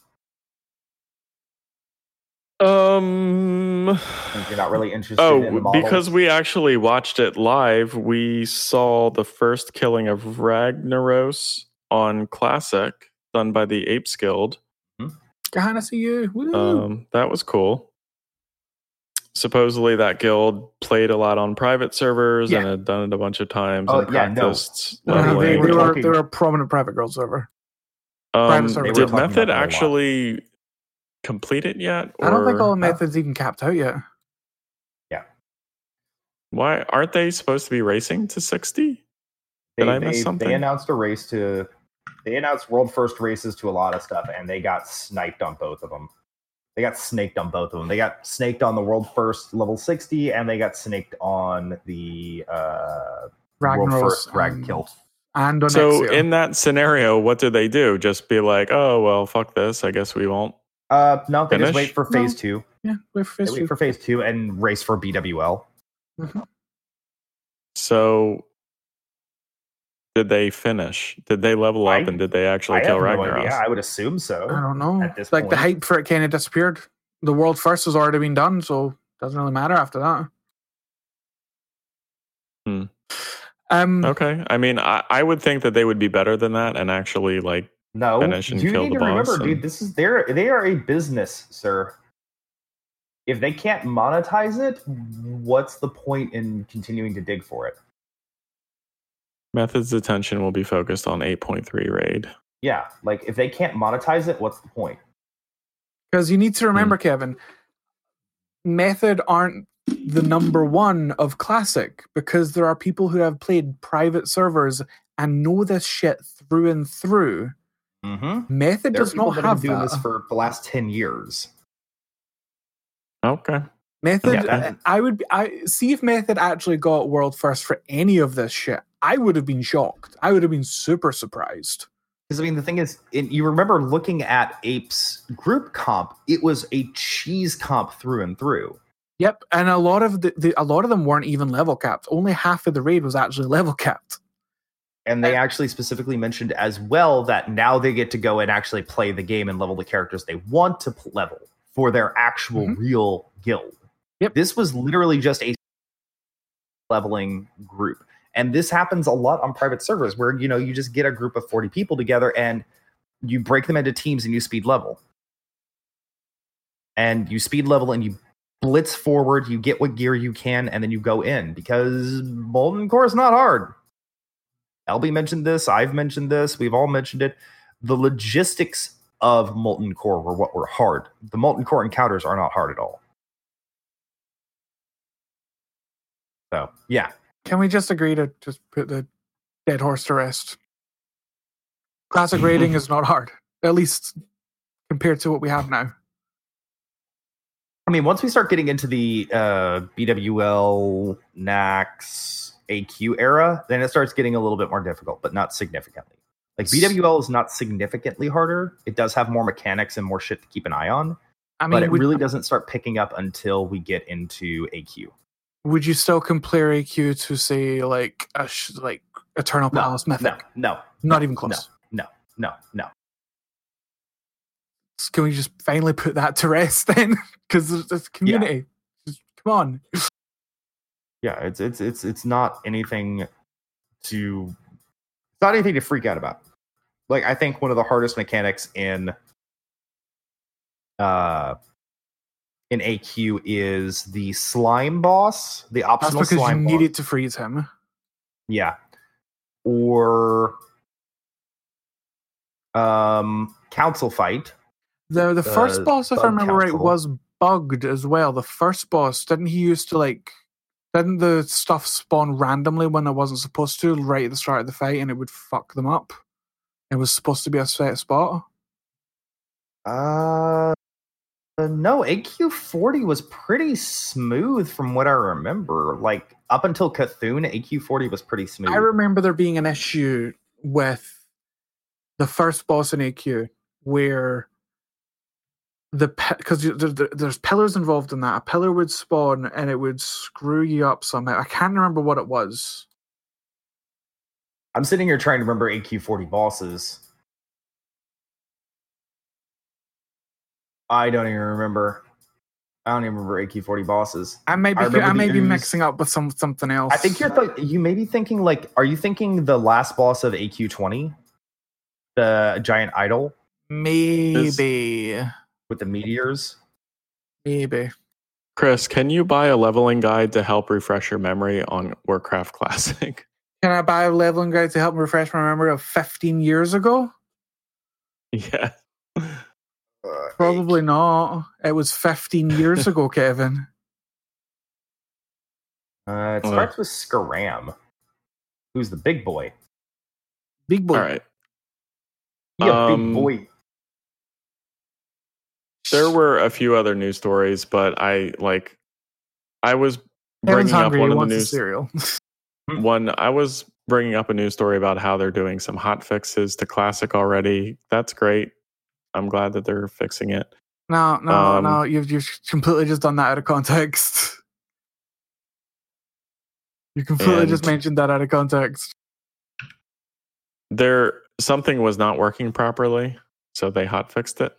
Um. Since you're not really interested in the Oh, models. because we actually watched it live, we saw the first killing of Ragnaros on Classic, done by the Apes Guild. Kind see you. Woo. Um, that was cool. Supposedly, that guild played a lot on private servers and had done it a bunch of times Oh, and yeah, no. practiced Uh, they, leveling. they were were they were a prominent private girl server. Um, private server. did They were talking Method about lot. actually complete it yet? I don't think all the methods even capped out yet. Yeah. Why aren't they supposed to be racing to sixty? they, Did I miss they- something? They announced a race to. They announced world first races to a lot of stuff, and they got sniped on both of them. They got snaked on both of them. They got snaked on the world first level sixty, and they got snaked on the uh, world first rag and- kill. And on So Exio. in that scenario, what do they do? Just be like, "Oh well, fuck this. I guess we won't." Uh, no, they just wait for No. phase two. yeah, we're They first wait for phase two and race for BWL. So did they finish? Did they level up I- and did they actually I kill have no Ragnaros? idea. I would assume so. I don't know. At this like the hype for it kind of disappeared. The world first has already been done, so it doesn't really matter after that. Hmm. Um, Okay. I mean, I, I would think that they would be better than that and actually like No, finish and you kill need the to remember, and- dude. This is they're they are a business, sir. If they can't monetize it, what's the point in continuing to dig for it? Method's attention will be focused on 8.3 raid. Yeah, like if they can't monetize it, what's the point? Because you need to remember, Hmm. Kevin, Method aren't the number one of Classic because there are people who have played private servers and know this shit through and through. Mm-hmm. Method There does people not have have been doing that. this for the last ten years. Okay. Method, Yeah, I would, I see if Method actually got world first for any of this shit. I would have been shocked. I would have been super surprised. Because I mean, the thing is, it, you remember looking at Apes group comp; it was a cheese comp through and through. Yep, and a lot of the, the a lot of them weren't even level capped. Only half of the raid was actually level capped. And they actually specifically mentioned as well that now they get to go and actually play the game and level the characters they want to level for their actual Mhm. real guild. Yep. This was literally just a leveling group. And this happens a lot on private servers where you know you just get a group of 40 people together and you break them into teams and you speed level. And you speed level and you blitz forward, you get what gear you can, and then you go in because Molten Core is not hard. LB mentioned this. I've mentioned this. We've all mentioned it. The logistics of Molten Core were what were hard. The Molten Core encounters are not hard at all. So, yeah. Can we just agree to just put the dead horse to rest? Classic rating is not hard, at least compared to what we have now. I mean, once we start getting into the uh, BWL, NAX, AQ era, then it starts getting a little bit more difficult, but not significantly. Like BWL is not significantly harder. It does have more mechanics and more shit to keep an eye on, I mean, but it would, really doesn't start picking up until we get into AQ. would you still compare AQ to say like a sh- like Eternal Palace Method? No, no, Not even close. no, no, no. can we just finally put that to rest then? Because there's community. Just, come on. Yeah, it's it's it's it's not anything to it's not anything to freak out about. Like I think one of the hardest mechanics in uh in AQ is the slime boss, the That's optional because you slime boss. needed to freeze him. Yeah. Or um council fight. The the first Uh, boss, if I remember right, was bugged as well. The first boss didn't he used to like didn't the stuff spawn randomly when it wasn't supposed to right at the start of the fight and it would fuck them up? It was supposed to be a set spot. Uh no, AQ40 was pretty smooth from what I remember. Like up until Cthulhu, AQ40 was pretty smooth. I remember there being an issue with the first boss in AQ where the because there's pillars involved in that. A pillar would spawn and it would screw you up somehow. I can't remember what it was. I'm sitting here trying to remember AQ40 bosses. I don't even remember. I don't even remember AQ40 bosses. I may be I I, may be ooze. mixing up with some something else. I think you're th- you may be thinking like, are you thinking the last boss of AQ20, the giant idol maybe with the meteors? maybe. Chris, can you buy a leveling guide to help refresh your memory on Warcraft Classic? Can I buy a leveling guide to help refresh my memory of 15 years ago? yeah. Probably not. It was 15 years ago, Kevin. Uh, it starts with Skeram, who's the big boy. Big boy. All right. Yeah, Um, big boy. There were a few other news stories, but I like I was Kevin's bringing up hungry. one of the wants a news cereal. one I was bringing up a news story about how they're doing some hot fixes to classic already. That's great. I'm glad that they're fixing it. No, no, Um, no. You've you've completely just done that out of context. You completely just mentioned that out of context. There something was not working properly, so they hot fixed it.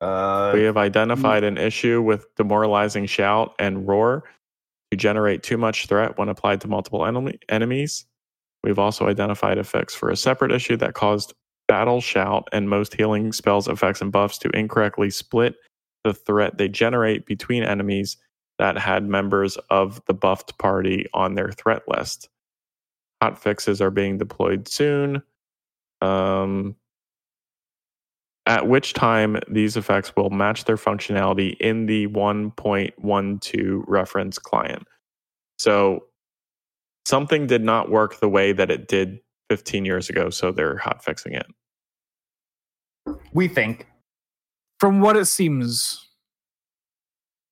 Uh, We have identified an issue with demoralizing shout and roar to generate too much threat when applied to multiple enemy- enemies. We've also identified a fix for a separate issue that caused battle shout and most healing spells, effects, and buffs to incorrectly split the threat they generate between enemies that had members of the buffed party on their threat list. Hot fixes are being deployed soon. Um, at which time these effects will match their functionality in the 1.12 reference client. So something did not work the way that it did 15 years ago, so they're hot fixing it. we think. From what it seems,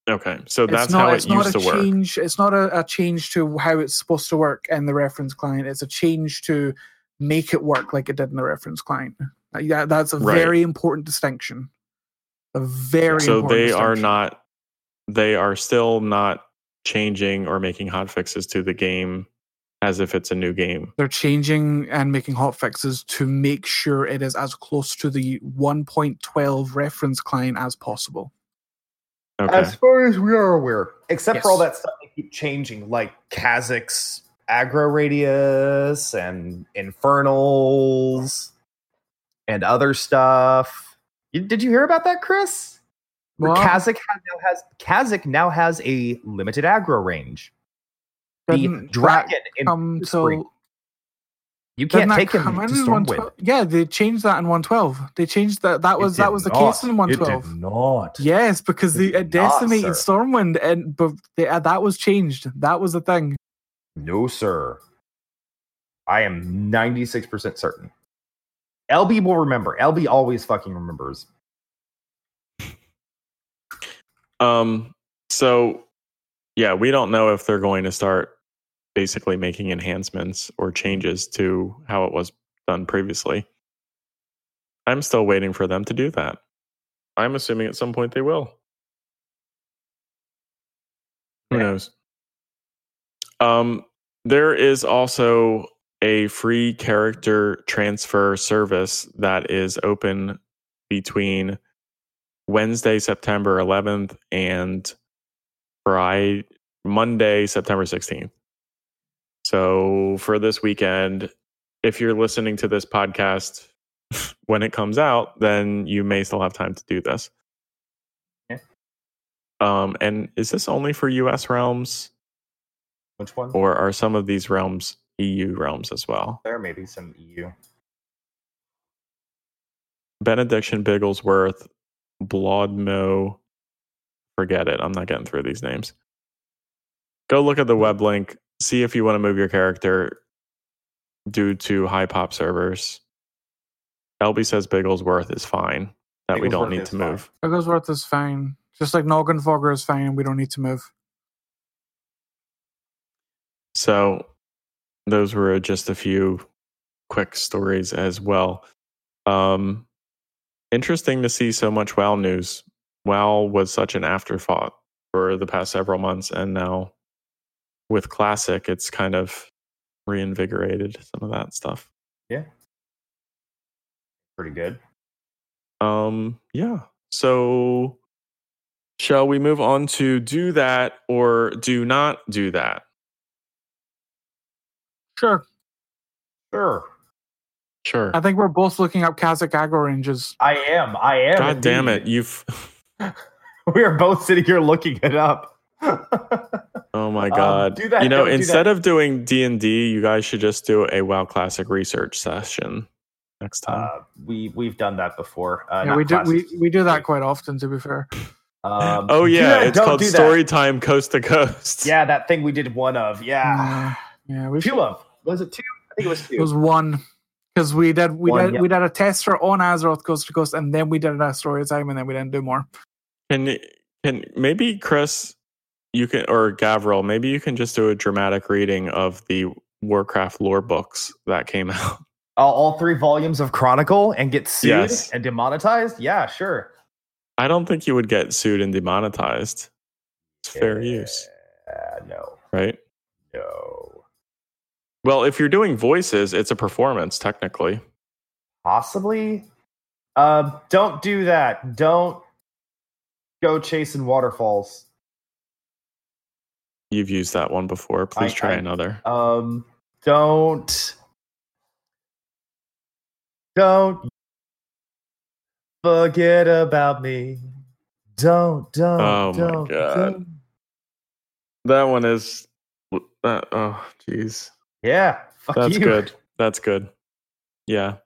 Okay, so that's not. how it used to work. change. It's not a, a change to how it's supposed to work in the reference client. It's a change to make it work like it did in the reference client. Uh, Yeah, that's a Right. very important distinction. A very So important they are not, they are still not changing or making hot fixes to the game as if it's a new game. they're changing and making hot fixes to make sure it is as close to the 1.12 reference client as possible. Okay. As far as we are aware, except for all that stuff they keep changing, like Kazzak's aggro radius and infernals and other stuff. You, did you hear about that, Chris? Well, Kazzak now has Kazzak now has a limited aggro range. The dragon in come Spring. till you can't take him to Stormwind. Yeah, they changed that in 112. They changed that. That was that was the case in It 112. did not. Yes, because It the it did not, decimated. Stormwind, and but they, uh, that was changed. That was the thing. No, sir. I am 96% certain. LB will remember. LB always fucking remembers. Um, so yeah, we don't know if they're going to start basically making enhancements or changes to how it was done previously. I'm still waiting for them to do that. I'm assuming at some point they will. Who Yeah. knows? Um, there is also a free character transfer service that is open between Wednesday, September 11th, and Friday, Monday, September 16th. So for this weekend, if you're listening to this podcast when it comes out, then you may still have time to do this. Yeah. Um, and is this only for US realms, Which one? or are some of these realms EU realms as well? there may be some EU. Benediction Bigglesworth, Blodmo. Forget it. I'm not getting through these names. Go look at the web link. See if you want to move your character due to high pop servers. LB says Bigglesworth is fine. That we don't need is to fine. move. Bigglesworth is fine. Just like Noggenfogger is fine. We don't need to move. So those were just a few quick stories as well. Um, interesting to see so much WoW news. WoW was such an afterthought for the past several months, and now with Classic, it's kind of reinvigorated some of that stuff. Yeah, pretty good. Um, yeah. So, shall we move on to do that or do not do that? Sure. Sure. Sure. I think we're both looking up Kazzak aggro ranges. I am. I am. God damn it! You've. We are both sitting here looking it up. Oh my Um, god! do that, you know, don't do instead of doing D and D, you guys should just do a WoW Classic research session next time. uh, we we've done that before. Uh, yeah, we do we, we do that quite often. To be fair, Um, oh yeah, that, it's called do that. Story Time Coast to Coast. Yeah, that thing we did one of. Yeah, yeah, yeah, we two of. Was it two? I think it was two. It was one because we did we One, did yep. we did a tester on Azeroth Coast to Coast, and then we did a story time, and then we didn't do more. Can can maybe Chris, you can or Gavriil, maybe you can just do a dramatic reading of the Warcraft lore books that came out. all, all three volumes of Chronicle and get sued Yes. and demonetized. Yeah, sure. I don't think you would get sued and demonetized. It's fair use, Uh, no, right? no. Well, if you're doing voices, it's a performance technically. Possibly. Uh, don't do that. Don't go chasing waterfalls. You've used that one before. Please I- try I- another. Um, don't. Don't forget about me. Don't, don't, Oh my don't, God. don't. That one is. That, oh, jeez. Yeah, fuck That's you, good. That's good. Yeah.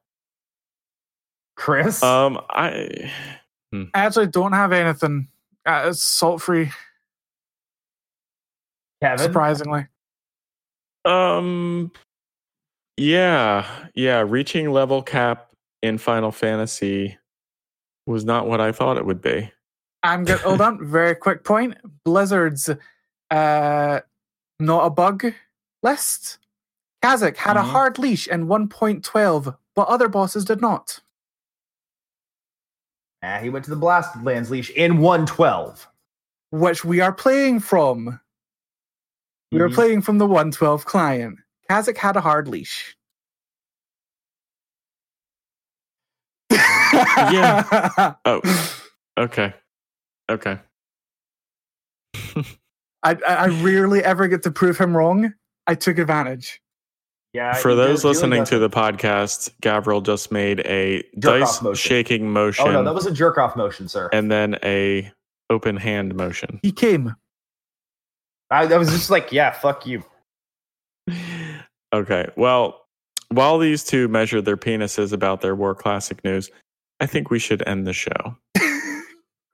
Chris. Um. I. I actually don't have anything. Uh, it's salt free, Kevin. surprisingly. Um. Yeah. Yeah. Reaching level cap in Final Fantasy was not what I thought it would be. I'm good. Hold on, very quick point. Blizzard's uh, not a bug list. Kazzak had a Mhm. hard leash in 1.12, but other bosses did not. Ah, he went to the Blasted Lands leash in 112. which we are playing from. We are Mhm. playing from the 112 client. Kazzak had a hard leash. Yeah. Oh. Okay. Okay. I, I I rarely ever get to prove him wrong. I took advantage. Yeah. For those listening to the podcast, Gavriil just made a Jerk dice motion. shaking motion Oh no, that was a jerk off motion, sir. and then a open hand motion. He came. I, I was just like, yeah, fuck you. Okay. Well, while these two measure their penises about their War Classic news, I think we should end the show.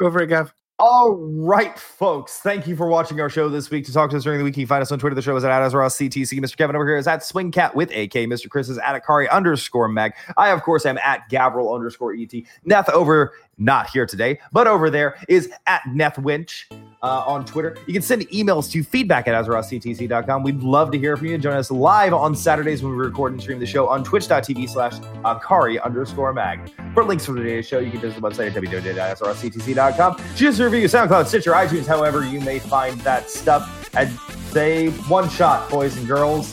Go for it, Gav. All right, folks. Thank you for watching our show this week. To talk to us during the week, you can find us on Twitter. The show is at AzerothCTC. Mr. Kevin over here is at Swingcat with AK. Mr. Chris is at Akari underscore Mag. I, of course, am at Gavriil underscore ET. Neth over, not here today, but over there is at NethWench uh, on Twitter. You can send emails to feedback at AzerothCTC.com. We'd love to hear from you. Join us live on Saturdays when we record and stream the show on twitch.tv slash Akari underscore Mag. For links for today's show, you can visit the website at www.srctc.com. Choose to review SoundCloud, Stitcher, iTunes, however you may find that stuff. And say one shot, boys and girls.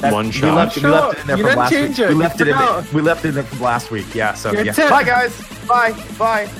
One We shot. left, we left it in there You from last week. it. We left it in there. We left it in there from last week. Yeah. So Your yeah. tip. Bye guys. Bye. Bye.